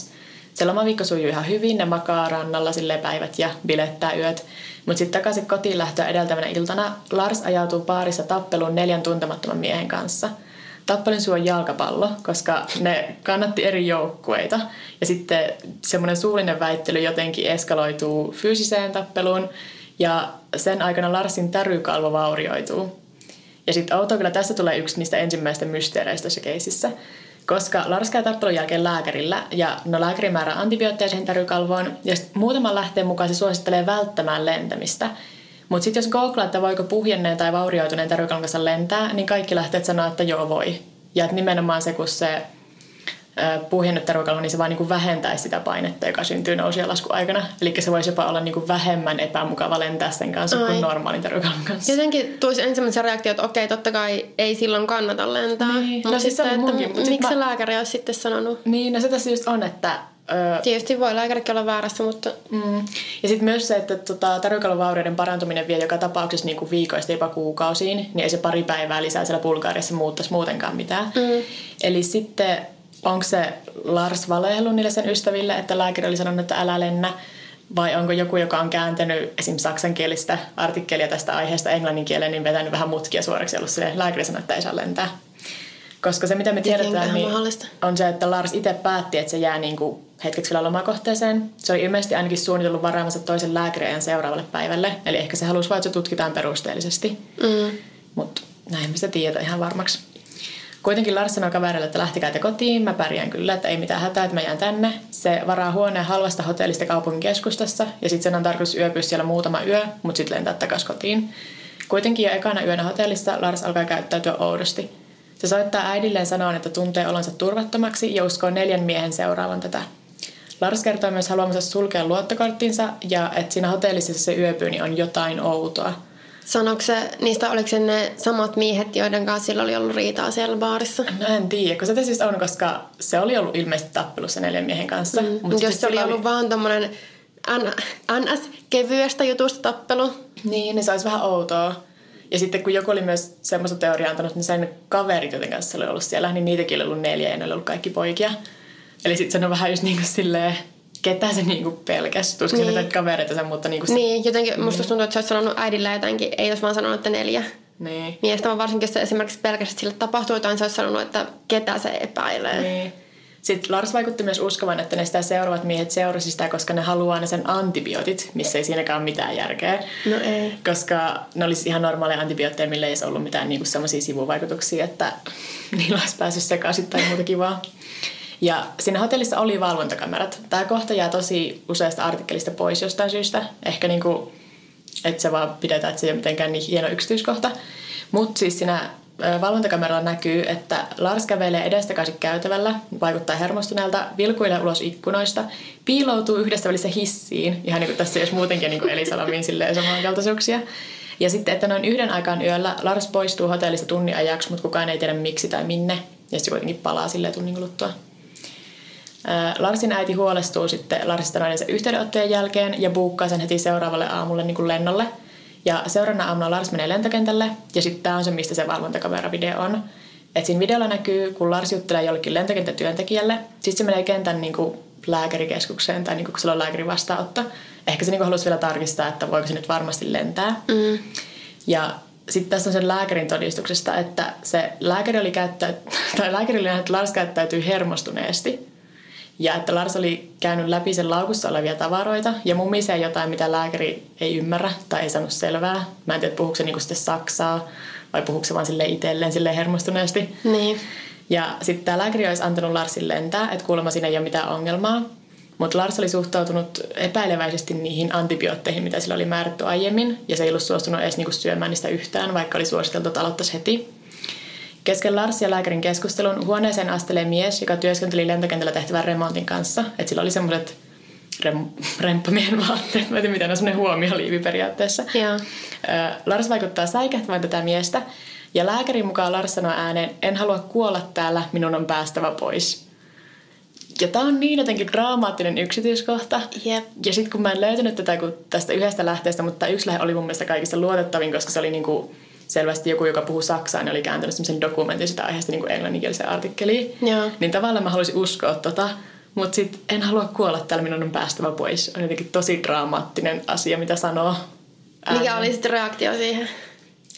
Se lomaviikko sujuu ihan hyvin, ne makaa rannalla sille päivät ja bilettää yöt. Mutta sitten takaisin kotiin lähtöä edeltävänä iltana Lars ajautuu paarissa tappeluun neljän tuntemattoman miehen kanssa. Tappelin syy on jalkapallo, koska ne kannatti eri joukkueita. Ja sitten semmoinen suullinen väittely jotenkin eskaloituu fyysiseen tappeluun. Ja sen aikana Larsin tärykalvo vaurioituu. Ja sitten outoa kyllä tässä tulee yksi niistä ensimmäistä mysteereistä tässä keisissä. Koska Lars käy tappelun jälkeen lääkärillä ja no lääkäri määrää antibiootteja siihen tärykalvoon ja muutaman lähteen mukaan se suosittelee välttämään lentämistä. Mutta sitten jos googlaa, että voiko puhjenneen tai vaurioituneen kanssa lentää, niin kaikki lähteet sanoo, että joo voi. Ja että nimenomaan se, kun se puhjennut tervakalvo, niin se vaan niin vähentäisi sitä painetta, joka syntyy nousu- ja laskuaikana. Eli se voisi jopa olla niin kuin vähemmän epämukava lentää sen kanssa Ai. kuin normaalin tervakalvon kanssa. Jotenkin tulisi ensimmäisen reaktio, että okei, totta kai ei silloin kannata lentää. Niin. Mutta no siis sitten, se on että munkin. miksi mä... lääkäri olisi sitten sanonut? Niin, no se tässä just on, että Öö, Tietysti voi lääkärikin olla väärässä, mutta... Mm. Ja sitten myös se, että tota, tarjokaluvaurioiden parantuminen vie joka tapauksessa niin kuin viikoista jopa kuukausiin, niin ei se pari päivää lisää siellä Bulgaariassa muuttaisi muutenkaan mitään. Mm. Eli sitten onko se Lars valehellut niille sen ystäville, että lääkäri oli sanonut, että älä lennä, vai onko joku, joka on kääntänyt esim. saksankielistä artikkelia tästä aiheesta englannin kieleen, niin vetänyt vähän mutkia suoraksi ja ollut silleen, lääkäri sanoi, että ei saa lentää. Koska se, mitä me tiedetään, niin on se, että Lars itse päätti, että se jää niin kuin hetkeksi vielä lomakohteeseen. Se oli ilmeisesti ainakin suunnitellut varaamansa toisen lääkäriajan seuraavalle päivälle. Eli ehkä se halusi vaan, että se tutkitaan perusteellisesti. Mm. Mutta näin me sitä tiedä ihan varmaksi. Kuitenkin Lars sanoi kaverille, että lähtikää te kotiin, mä pärjään kyllä, että ei mitään hätää, että mä jään tänne. Se varaa huoneen halvasta hotellista kaupungin keskustassa ja sitten sen on tarkoitus yöpyä siellä muutama yö, mutta sitten lentää takaisin kotiin. Kuitenkin jo ekana yönä hotellissa Lars alkaa käyttäytyä oudosti. Se soittaa äidilleen sanoen, että tuntee olonsa turvattomaksi ja uskoo neljän miehen seuraavan tätä. Lars kertoo myös haluamansa sulkea luottokorttinsa ja että siinä hotellissa se yöpyy niin on jotain outoa. Sanoiko se, niistä oliko se ne samat miehet, joiden kanssa sillä oli ollut riitaa siellä baarissa? No en tiedä, kun se siis on, koska se oli ollut ilmeisesti tappelussa neljän miehen kanssa. Mm. Mutta jos se oli ollut oli... vaan tommonen NS kevyestä jutusta tappelu. Niin, niin se olisi vähän outoa. Ja sitten kun joku oli myös semmoista teoriaa antanut, niin sen kaverit, joten kanssa oli ollut siellä, niin niitäkin oli ollut neljä ja ne oli ollut kaikki poikia. Eli sitten se on vähän just niin kuin silleen, ketä se niinku pelkäs. Tuskin niin. kavereita sen, mutta niinku se... Niin, jotenkin musta mm. tuntuu, että sä oot sanonut äidille jotenkin, ei jos vaan sanonut, että neljä. Niin. Miestä vaan varsinkin, jos se esimerkiksi pelkästään sille tapahtuu jotain, sä oot sanonut, että ketä se epäilee. Niin. Sitten Lars vaikutti myös uskovan, että ne sitä seuraavat miehet seurasi sitä, koska ne haluaa ne sen antibiootit, missä ei siinäkään ole mitään järkeä. No ei. Koska ne olisi ihan normaaleja antibiootteja, millä ei ollut mitään niinku sellaisia sivuvaikutuksia, että *laughs* niillä olisi päässyt sekaisin tai muuta kivaa. Ja siinä hotellissa oli valvontakamerat. Tämä kohta jää tosi useasta artikkelista pois jostain syystä. Ehkä niinku, että se vaan pidetään, että se ei ole mitenkään niin hieno yksityiskohta. Mutta siis siinä valvontakameralla näkyy, että Lars kävelee edestakaisin käytävällä, vaikuttaa hermostuneelta, vilkuilee ulos ikkunoista, piiloutuu yhdestä välissä hissiin, ihan niin kuin tässä jos muutenkin niin kuin Elisalamin samankaltaisuuksia. Ja sitten, että noin yhden aikaan yöllä Lars poistuu hotellista tunnin ajaksi, mutta kukaan ei tiedä miksi tai minne. Ja sitten kuitenkin palaa sille tunnin kuluttua. Larsin äiti huolestuu sitten Larsista noiden yhteydenottojen jälkeen ja buukkaa sen heti seuraavalle aamulle niin kuin lennolle. Ja seuraavana aamuna Lars menee lentokentälle ja sitten tämä on se, mistä se valvontakameravideo on. Et siinä videolla näkyy, kun Lars juttelee jollekin lentokenttätyöntekijälle, sitten se menee kentän niin kuin lääkärikeskukseen tai niin kuin, kun sillä on lääkärin vastaanotto. Ehkä se niin kuin haluaisi vielä tarkistaa, että voiko se nyt varmasti lentää. Mm. Ja sitten tässä on sen lääkärin todistuksesta, että se lääkäri oli käyttä, *laughs* tai lääkäri oli että Lars käyttäytyy hermostuneesti. Ja että Lars oli käynyt läpi sen laukussa olevia tavaroita ja mumisee jotain, mitä lääkäri ei ymmärrä tai ei saanut selvää. Mä en tiedä, puhuuko se niinku sitten saksaa vai puhuuko se vaan sille itselleen sille hermostuneesti. Niin. Ja sitten tämä lääkäri olisi antanut Larsin lentää, että kuulemma siinä ei ole mitään ongelmaa. Mutta Lars oli suhtautunut epäileväisesti niihin antibiootteihin, mitä sillä oli määrätty aiemmin. Ja se ei ollut suostunut edes niinku syömään niistä yhtään, vaikka oli suositeltu, että aloittaisi heti. Kesken Lars ja lääkärin keskustelun huoneeseen astelee mies, joka työskenteli lentokentällä tehtävän remontin kanssa. Että sillä oli semmoiset rem- remppamiehen vaatteet. Mä en tiedä, mitä on semmoinen huomioliivi periaatteessa. Ja. Lars vaikuttaa säikähtävän tätä miestä. Ja lääkärin mukaan Lars sanoo ääneen, en halua kuolla täällä, minun on päästävä pois. Ja tää on niin jotenkin dramaattinen yksityiskohta. Jep. Ja sitten kun mä en löytänyt tätä kun tästä yhdestä lähteestä, mutta tämä yksi lähde oli mun mielestä kaikista luotettavin, koska se oli niinku selvästi joku, joka puhuu saksaa, ja oli kääntänyt semmoisen dokumentin sitä aiheesta niinku englanninkieliseen artikkeliin. Joo. Niin tavallaan mä haluaisin uskoa tota, mutta sitten en halua kuolla täällä, minun on päästävä pois. On jotenkin tosi dramaattinen asia, mitä sanoo. Mikä ääneen. oli sitten reaktio siihen?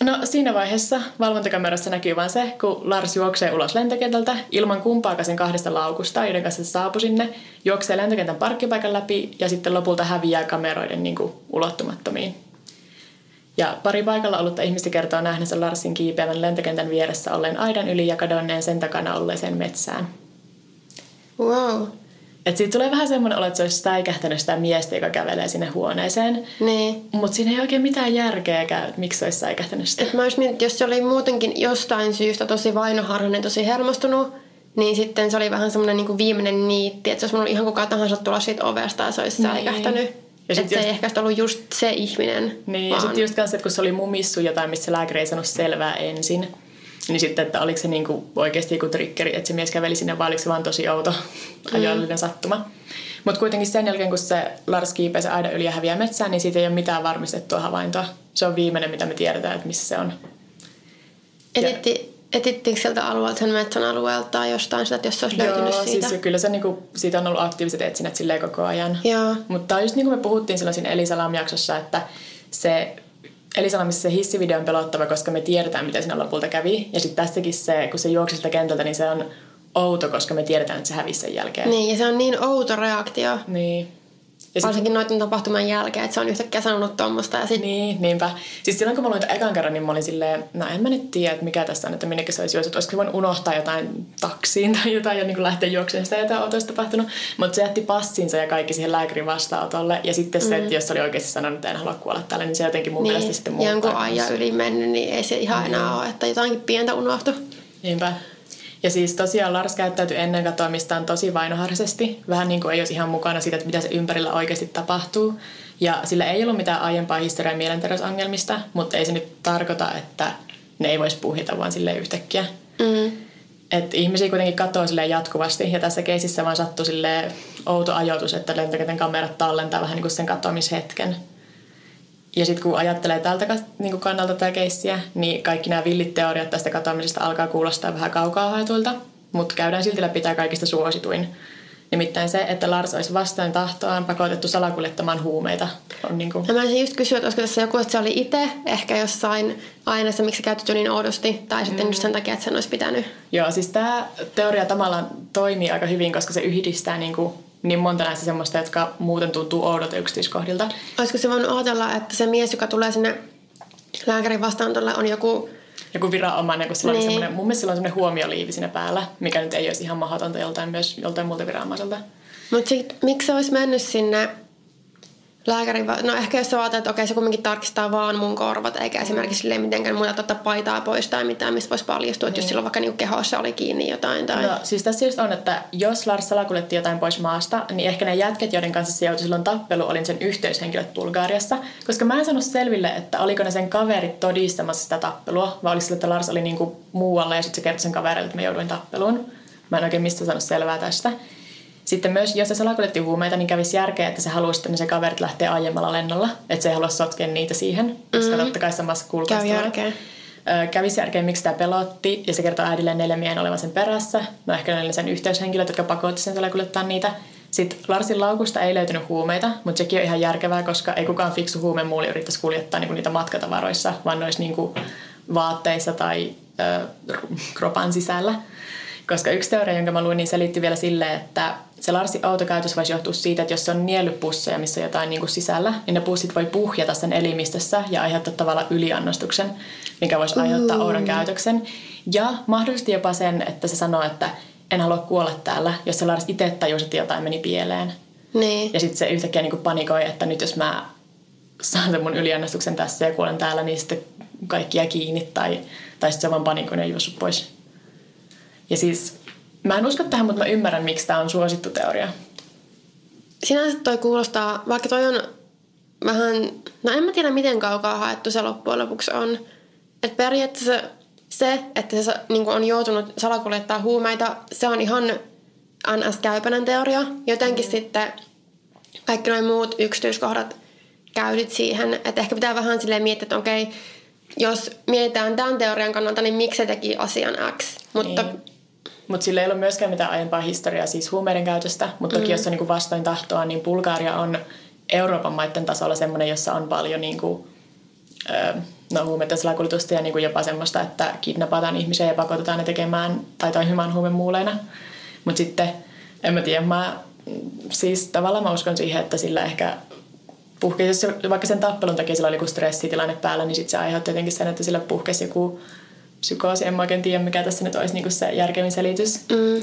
No siinä vaiheessa valvontakamerassa näkyy vain se, kun Lars juoksee ulos lentokentältä ilman kumpaakaan sen kahdesta laukusta, joiden kanssa se saapui sinne, juoksee lentokentän parkkipaikan läpi ja sitten lopulta häviää kameroiden niin kuin, ulottumattomiin. Ja pari paikalla ollutta ihmistä kertoo nähneensä Larsin kiipeävän lentokentän vieressä olleen aidan yli ja kadonneen sen takana olleeseen metsään. Wow. Et siitä tulee vähän semmoinen olo, että se olisi säikähtänyt sitä miestä, joka kävelee sinne huoneeseen. Niin. Mutta siinä ei oikein mitään järkeä käy, että miksi se olisi säikähtänyt sitä. Et mä olisin miettinyt, jos se oli muutenkin jostain syystä tosi vainoharhainen, tosi hermostunut, niin sitten se oli vähän semmoinen niin viimeinen niitti, että se olisi ihan kuka tahansa tulla siitä ovesta ja se olisi Niin. säikähtänyt. Ja Että sit se ei ehkä sit ollut just se ihminen. Niin, ja vaan- sitten just kanssa, että kun se oli mumissu jotain, missä lääkäri ei sanonut selvää ensin, niin sitten, että oliko se niinku oikeasti joku triggeri, että se mies käveli sinne, vai oliko se vaan tosi outo *laughs* ajoillinen sattuma. Mutta kuitenkin sen jälkeen, kun se Lars kiipee se aidan yli ja häviää metsään, niin siitä ei ole mitään varmistettua havaintoa. Se on viimeinen, mitä me tiedetään, että missä se on. Etitti, etittiinkö sieltä alueelta, sen metsän alueelta tai jostain sitä, että jos se olisi löytynyt Joo, siitä? siis kyllä se niinku, siitä on ollut aktiiviset etsinnät silleen koko ajan. Joo. Mutta just niin kuin me puhuttiin silloin siinä Elisalam-jaksossa, että se Elisalamissa se hissivideo on pelottava, koska me tiedetään, mitä siinä lopulta kävi. Ja sitten tässäkin se, kun se juoksi siltä kentältä, niin se on outo, koska me tiedetään, että se hävisi sen jälkeen. Niin, ja se on niin outo reaktio. Niin. Ja sit, Varsinkin noiden tapahtumien jälkeen, että se on yhtäkkiä sanonut tuommoista. Ja sit, niin, niinpä. Siis silloin kun mä luin ekan kerran, niin mä olin silleen, no en mä nyt tiedä, että mikä tässä on, että minnekä se olisi juossut. Olisiko voinut unohtaa jotain taksiin tai jotain ja niin kuin lähteä juoksemaan sitä jotain outoista tapahtunut. Mutta se jätti passinsa ja kaikki siihen lääkärin vastaanotolle. Ja sitten se, että jos se oli oikeasti sanonut, että en halua kuolla tällä, niin se jotenkin mun mielestä sitten Mm. niin, muuttaa. jonkun ajan kans. yli mennyt, niin ei se ihan enää ole, että jotainkin pientä unohtu. Niinpä. Ja siis tosiaan Lars käyttäytyi ennen katoamistaan tosi vainoharisesti. Vähän niin kuin ei olisi ihan mukana siitä, että mitä se ympärillä oikeasti tapahtuu. Ja sillä ei ollut mitään aiempaa historiaa mielenterveysongelmista, mutta ei se nyt tarkoita, että ne ei voisi puhita vaan sille yhtäkkiä. Mm. Et ihmisiä kuitenkin katsoo silleen jatkuvasti ja tässä keisissä vaan sattui silleen outo ajoitus, että lentokentän kamerat tallentaa vähän niin kuin sen katoamishetken. Ja sitten kun ajattelee tältä niin kannalta tätä keissiä, niin kaikki nämä villit teoriat tästä katoamisesta alkaa kuulostaa vähän kaukaa haetuilta, mutta käydään silti läpi tämä kaikista suosituin. Nimittäin se, että Lars olisi vastoin tahtoaan pakotettu salakuljettamaan huumeita. On niin kuin, Ja mä olisin just kysyä, että olisiko tässä joku, että se oli itse ehkä jossain aineessa, miksi se käytetty niin oudosti, tai sitten just sen takia, että sen olisi pitänyt. Joo, siis tämä teoria tavallaan toimii aika hyvin, koska se yhdistää niin, kuin niin monta näistä semmoista, jotka muuten tuntuu oudolta yksityiskohdilta. Olisiko se voinut ajatella, että se mies, joka tulee sinne lääkärin vastaanotolle, on joku... Joku viranomainen, kun sillä niin. Niin. oli semmoinen, mun mielestä sillä on semmoinen huomioliivi siinä päällä, mikä nyt ei olisi ihan mahdotonta joltain myös joltain muulta viranomaiselta. Mutta miksi se olisi mennyt sinne lääkärin... Va- no ehkä jos sä ajattelet, että okei, se kumminkin tarkistaa vaan mun korvat, eikä esimerkiksi silleen mitenkään muuta ottaa paitaa pois tai mitään, mistä voisi paljastua, että jos silloin vaikka niinku kehossa oli kiinni jotain tai... No siis tässä just on, että jos Lars salakuljetti jotain pois maasta, niin ehkä ne jätket, joiden kanssa se joutui silloin tappelu, oli sen yhteyshenkilöt Bulgariassa. Koska mä en saanut selville, että oliko ne sen kaverit todistamassa sitä tappelua, vai oliko sillä, että Lars oli niinku muualla ja sitten se kertoi sen kaverille, että mä jouduin tappeluun. Mä en oikein mistä saanut selvää tästä. Sitten myös, jos se salakuljetti huumeita, niin kävisi järkeä, että se haluaisi, että ne se kaverit lähtee aiemmalla lennolla. Että se ei halua sotkea niitä siihen, koska mm. totta kai samassa kulkasta Käy järkeä. Kävisi järkeen, miksi tämä pelotti, ja se kertoo äidille neljä miehen olevan sen perässä. No ehkä ne oli sen yhteyshenkilöt, jotka pakotti sen salakuljettaa niitä. Sitten Larsin laukusta ei löytynyt huumeita, mutta sekin on ihan järkevää, koska ei kukaan fiksu huumemuuli yrittäisi kuljettaa niinku niitä matkatavaroissa, vaan ne olisi niinku vaatteissa tai ö, kropan sisällä. Koska yksi teoria, jonka mä luin, niin selitti vielä silleen, että se Larsin autokäytös voisi johtua siitä, että jos se on niellypusseja, missä on jotain niin kuin sisällä, niin ne pussit voi puhjata sen elimistössä ja aiheuttaa tavallaan yliannostuksen, mikä voisi aiheuttaa oudon käytöksen. Ja mahdollisesti jopa sen, että se sanoo, että en halua kuolla täällä, jos se Lars itse tajusi, että jotain meni pieleen. Niin. Ja sitten se yhtäkkiä niin kuin panikoi, että nyt jos mä saan sen mun yliannostuksen tässä ja kuolen täällä, niin sitten kaikki jää kiinni tai, tai sitten se vaan panikoi ja juossut pois. Ja siis mä en usko tähän, mutta mä ymmärrän, miksi tämä on suosittu teoria. Sinänsä toi kuulostaa, vaikka toi on vähän, no en mä tiedä miten kaukaa haettu se loppujen lopuksi on. Että periaatteessa se, että se niin on joutunut salakuljettaa huumeita, se on ihan NS-käypäinen teoria. Jotenkin mm. sitten kaikki nuo muut yksityiskohdat käydyt siihen. Että ehkä pitää vähän silleen miettiä, että okei, jos mietitään tämän teorian kannalta, niin miksi se teki asian X. Mutta niin. Mutta sillä ei ole myöskään mitään aiempaa historiaa siis huumeiden käytöstä, mutta toki mm. jos on niin vastoin tahtoa, niin Bulgaria on Euroopan maiden tasolla semmoinen, jossa on paljon niin kuin, no, huumeiden salakuljetusta ja niin kuin jopa semmoista, että kidnapataan ihmisiä ja pakotetaan ne tekemään tai toimimaan huumemuuleina. Mutta sitten, en mä tiedä, mä, siis tavallaan mä uskon siihen, että sillä ehkä puhkesi, jos vaikka sen tappelun takia sillä oli joku stressitilanne päällä, niin sitten se aiheutti jotenkin sen, että sillä puhkesi joku psykoosi. En mä oikein tiedä, mikä tässä nyt olisi niinku se järkevin selitys. Mm.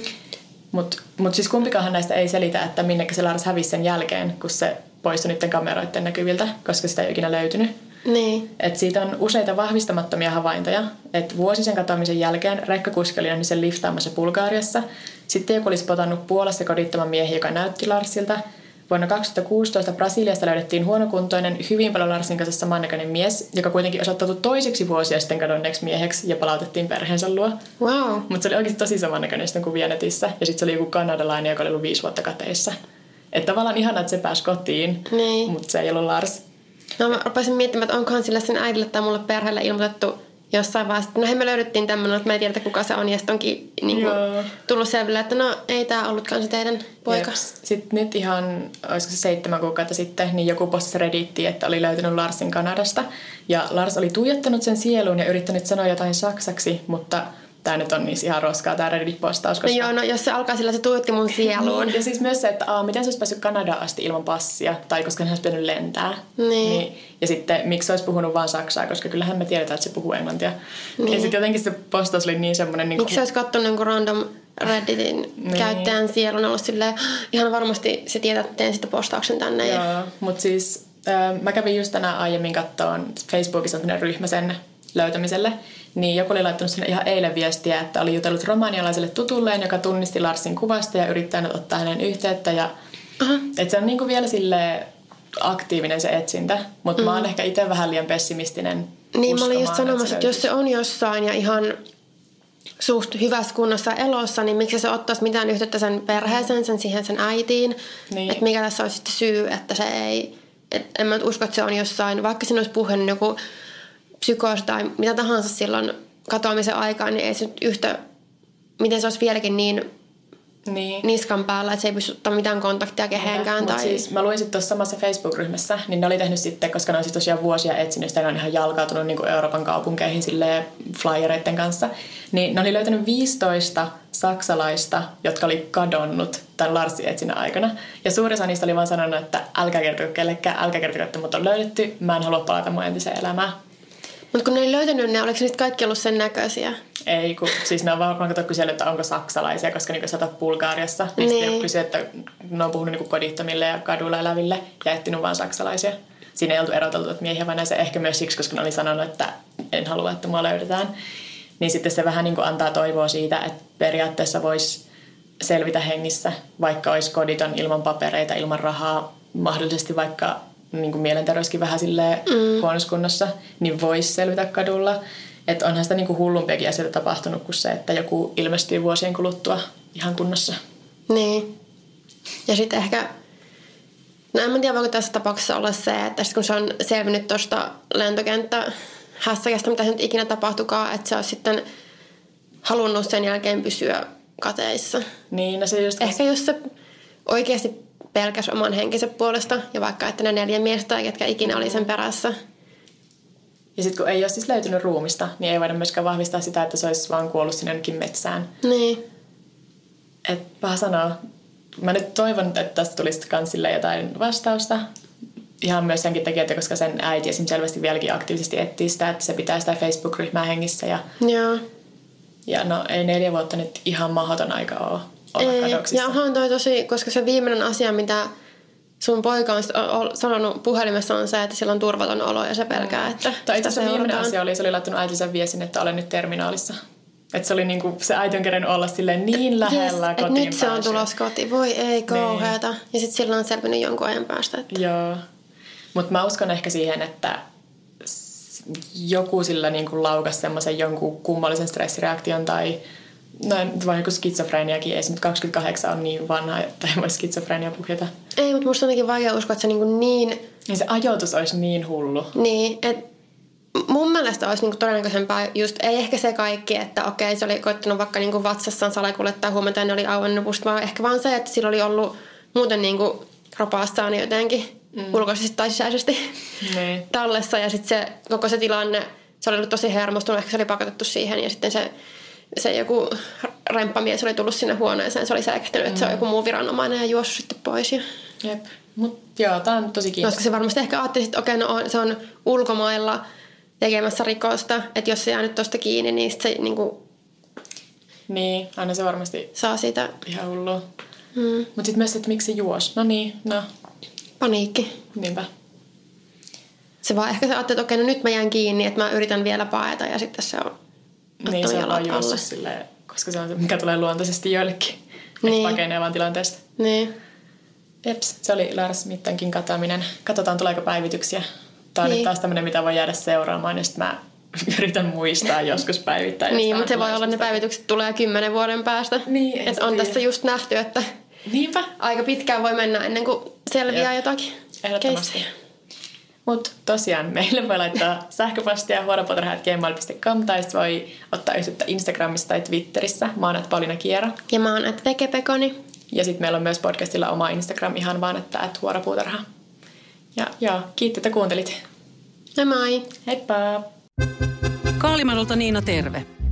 Mutta mut siis kumpikahan näistä ei selitä, että minnekä se Lars hävisi sen jälkeen, kun se poistui niiden kameroiden näkyviltä, koska sitä ei ikinä löytynyt. Niin. Et siitä on useita vahvistamattomia havaintoja. Et vuosi sen katoamisen jälkeen rekkakuski oli sen liftaamassa Bulgaariassa. Sitten joku olisi potannut Puolassa kodittoman miehen, joka näytti Larsilta – Vuonna 2016 Brasiliasta löydettiin huonokuntoinen, hyvin paljon Larsin samannäköinen mies, joka kuitenkin osoittautui toiseksi vuosia sitten kadonneeksi mieheksi ja palautettiin perheensä luo. Wow. Mutta se oli oikeasti tosi samannäköinen sitten kuvia netissä. Ja sitten se oli joku kanadalainen, joka oli ollut viisi vuotta kateissa. Että tavallaan ihana, että se pääsi kotiin, niin. mutta se ei ollut Lars. No mä rupesin miettimään, että onkohan sillä sen äidille tai mulle perheelle ilmoitettu jossain vaiheessa, no hei me löydettiin tämmöinen, että me ei tiedetä kuka se on, ja sitten onkin niin kuin, tullut selville, että no ei tämä ollutkaan se teidän poika. Jeps. Sitten nyt ihan, olisiko se seitsemän kuukautta sitten, niin joku postasi Redditiin, että oli löytynyt Larsin Kanadasta. Ja Lars oli tuijottanut sen sieluun ja yrittänyt sanoa jotain saksaksi, mutta tämä nyt on niin ihan roskaa tämä Reddit-postaus. Koska... No joo, no jos se alkaa sillä, se tuijotti mun sieluun. niin, ja siis myös se, että aa, miten se olisi päässyt Kanadaan asti ilman passia, tai koska hän olisi pitänyt lentää. Niin. niin. Ja sitten miksi olisi puhunut vain saksaa, koska kyllähän me tiedetään, että se puhuu englantia. Niin. Ja sitten jotenkin se postaus oli niin semmoinen... Niin miksi se olisi katsonut jonkun random Redditin niin. käyttäjän sielun ollut silleen, ihan varmasti se tietää, että teen sitä postauksen tänne. Joo, ja... mutta siis äh, mä kävin just tänään aiemmin kattoon Facebookissa ryhmä sen löytämiselle. Niin joku oli laittanut sinne ihan eilen viestiä, että oli jutellut romanialaiselle tutulleen, joka tunnisti Larsin kuvasta ja yrittänyt ottaa hänen yhteyttä. Ja, että se on niinku vielä sille aktiivinen se etsintä, mutta mm. mä oon mm. ehkä itse vähän liian pessimistinen Niin mä olin just sanomassa, että jos se on jossain ja ihan suht hyvässä kunnossa elossa, niin miksi se ottaisi mitään yhteyttä sen perheeseen, sen siihen sen äitiin. Niin. Että mikä tässä olisi sitten syy, että se ei... Et en mä usko, että se on jossain, vaikka siinä olisi puhunut joku psykoosi tai mitä tahansa silloin katoamisen aikaan, niin ei se nyt yhtä, miten se olisi vieläkin niin niin. niskan päällä, että se ei pysty ottaa mitään kontaktia kehenkään. Tai... Siis mä luin sitten tuossa samassa Facebook-ryhmässä, niin ne oli tehnyt sitten, koska ne on siis tosiaan vuosia etsinyt sitä, ne on ihan jalkautunut niin kuin Euroopan kaupunkeihin sille flyereiden kanssa. Niin ne oli löytänyt 15 saksalaista, jotka oli kadonnut tämän Larsin etsinnän aikana. Ja suurin osa niistä oli vaan sanonut, että älkää kertoa kellekään, älkää kertoa, että mut on löydetty, mä en halua palata mun entiseen elämään. Mutta kun ne ei löytänyt ne, oliko niitä kaikki ollut sen näköisiä? Ei, kun, siis ne on vaan kato kysynyt, että onko saksalaisia, koska niin sä Bulgaariassa. Niin, niin. sitten kysynyt, että ne on puhunut niin kodittomille ja kadulla eläville ja etsinyt vaan saksalaisia. Siinä ei oltu eroteltu, että miehiä vai se ehkä myös siksi, koska ne oli sanonut, että en halua, että mua löydetään. Niin sitten se vähän niin kuin antaa toivoa siitä, että periaatteessa voisi selvitä hengissä, vaikka olisi koditon ilman papereita, ilman rahaa, mahdollisesti vaikka niin kuin mielenterveyskin vähän silleen mm. huonossa kunnossa, niin voisi selvitä kadulla. Että onhan sitä niin kuin hullumpiakin asioita tapahtunut kuin se, että joku ilmestyy vuosien kuluttua ihan kunnossa. Niin. Ja sitten ehkä, no en tiedä voiko tässä tapauksessa olla se, että kun se on selvinnyt tuosta lentokenttä hässäkästä, mitä nyt ikinä tapahtukaan, että se olisi sitten halunnut sen jälkeen pysyä kateissa. Niin, no se just... Ehkä jos se oikeasti pelkäs oman henkensä puolesta ja vaikka että ne neljä miestä, ketkä ikinä oli sen perässä. Ja sitten kun ei ole siis löytynyt ruumista, niin ei voida myöskään vahvistaa sitä, että se olisi vaan kuollut sinne jonnekin metsään. Niin. Et paha sanoa. Mä nyt toivon, että tästä tulisi kans jotain vastausta. Ihan myös senkin takia, että koska sen äiti esim. selvästi vieläkin aktiivisesti etsii sitä, että se pitää sitä Facebook-ryhmää hengissä. Ja, Joo. ja no ei neljä vuotta nyt ihan mahdoton aika ole olla Ei, kadoksissa. Toi tosi, koska se viimeinen asia, mitä sun poika on sanonut puhelimessa on se, että sillä on turvaton olo ja se pelkää, että Tai itse asiassa viimeinen asia oli, se oli laittanut äitinsä viesin, että olen nyt terminaalissa. Että se oli niinku, se äiti on kerennyt olla silleen niin lähellä yes, kotiin nyt se on tulossa kotiin. Voi ei kauheata. Niin. Ja sitten sillä on selvinnyt jonkun ajan päästä. Että... Joo. Mutta mä uskon ehkä siihen, että joku sillä niinku laukas semmoisen jonkun kummallisen stressireaktion tai No vaan joku skitsofreniakin, ei se nyt 28 on niin vanha, että ei voi skitsofrenia puhjeta. Ei, mutta musta on jotenkin vaikea uskoa, että se niin, niin... Niin se ajoitus olisi niin hullu. Niin, että mun mielestä olisi niinku todennäköisempää just, ei ehkä se kaikki, että okei, se oli koittanut vaikka niinku vatsassaan salakuljettaa huomenta ja ne oli auennut musta, vaan ehkä vaan se, että sillä oli ollut muuten niinku rapaassaan jotenkin mm. ulkoisesti tai sisäisesti Niin. tallessa ja sitten se koko se tilanne, se oli ollut tosi hermostunut, ehkä se oli pakotettu siihen ja sitten se, se joku remppamies oli tullut sinne huoneeseen, se oli säikähtänyt, että se on joku muu viranomainen ja juossut sitten pois. Ja... Jep. Mut joo, tää on tosi No, kiinnostavaa. koska se varmasti ehkä ajatteli, että okei, no on, se on ulkomailla tekemässä rikosta, että jos se jää nyt tosta kiinni, niin sit se niin kuin, Niin, aina se varmasti saa siitä ihan hullu. mm, Mut sit myös, että miksi se juos. No niin, no, paniikki. niinpä. Se vaan ehkä se ajatteli, että okei, no nyt mä jään kiinni, että mä yritän vielä paeta ja sitten se on Niin, se on alle. silleen, koska se on se, mikä tulee luontaisesti joillekin. Niin. Niin. pakenee vaan tilanteesta. Niin. Jeps, se oli Lars Mittankin katoaminen. Katsotaan, tuleeko päivityksiä. Tämä on niin. Nyt taas tämmöinen, mitä voi jäädä seuraamaan, ja sitten mä *laughs* yritän muistaa joskus päivittää. jos Niin, mutta se voi olla, että ne päivitykset tulee kymmenen vuoden päästä. Niin, Et on tiedä. tässä just nähty, että Niinpä. aika pitkään voi mennä ennen kuin selviää Jep. jotakin Ehdottomasti. keissejä. Mutta tosiaan meille voi laittaa sähköpostia huonopoterhat.gmail.com tai voi ottaa yhteyttä Instagramissa tai Twitterissä. Mä oon at Pauliina Kiero. Ja mä oon Vekepekoni. Ja sitten meillä on myös podcastilla oma Instagram ihan vaan, että at huoropuutarha. Ja joo, kiitti, että kuuntelit. Moi moi! Heippa! Kaalimadolta Niina terve.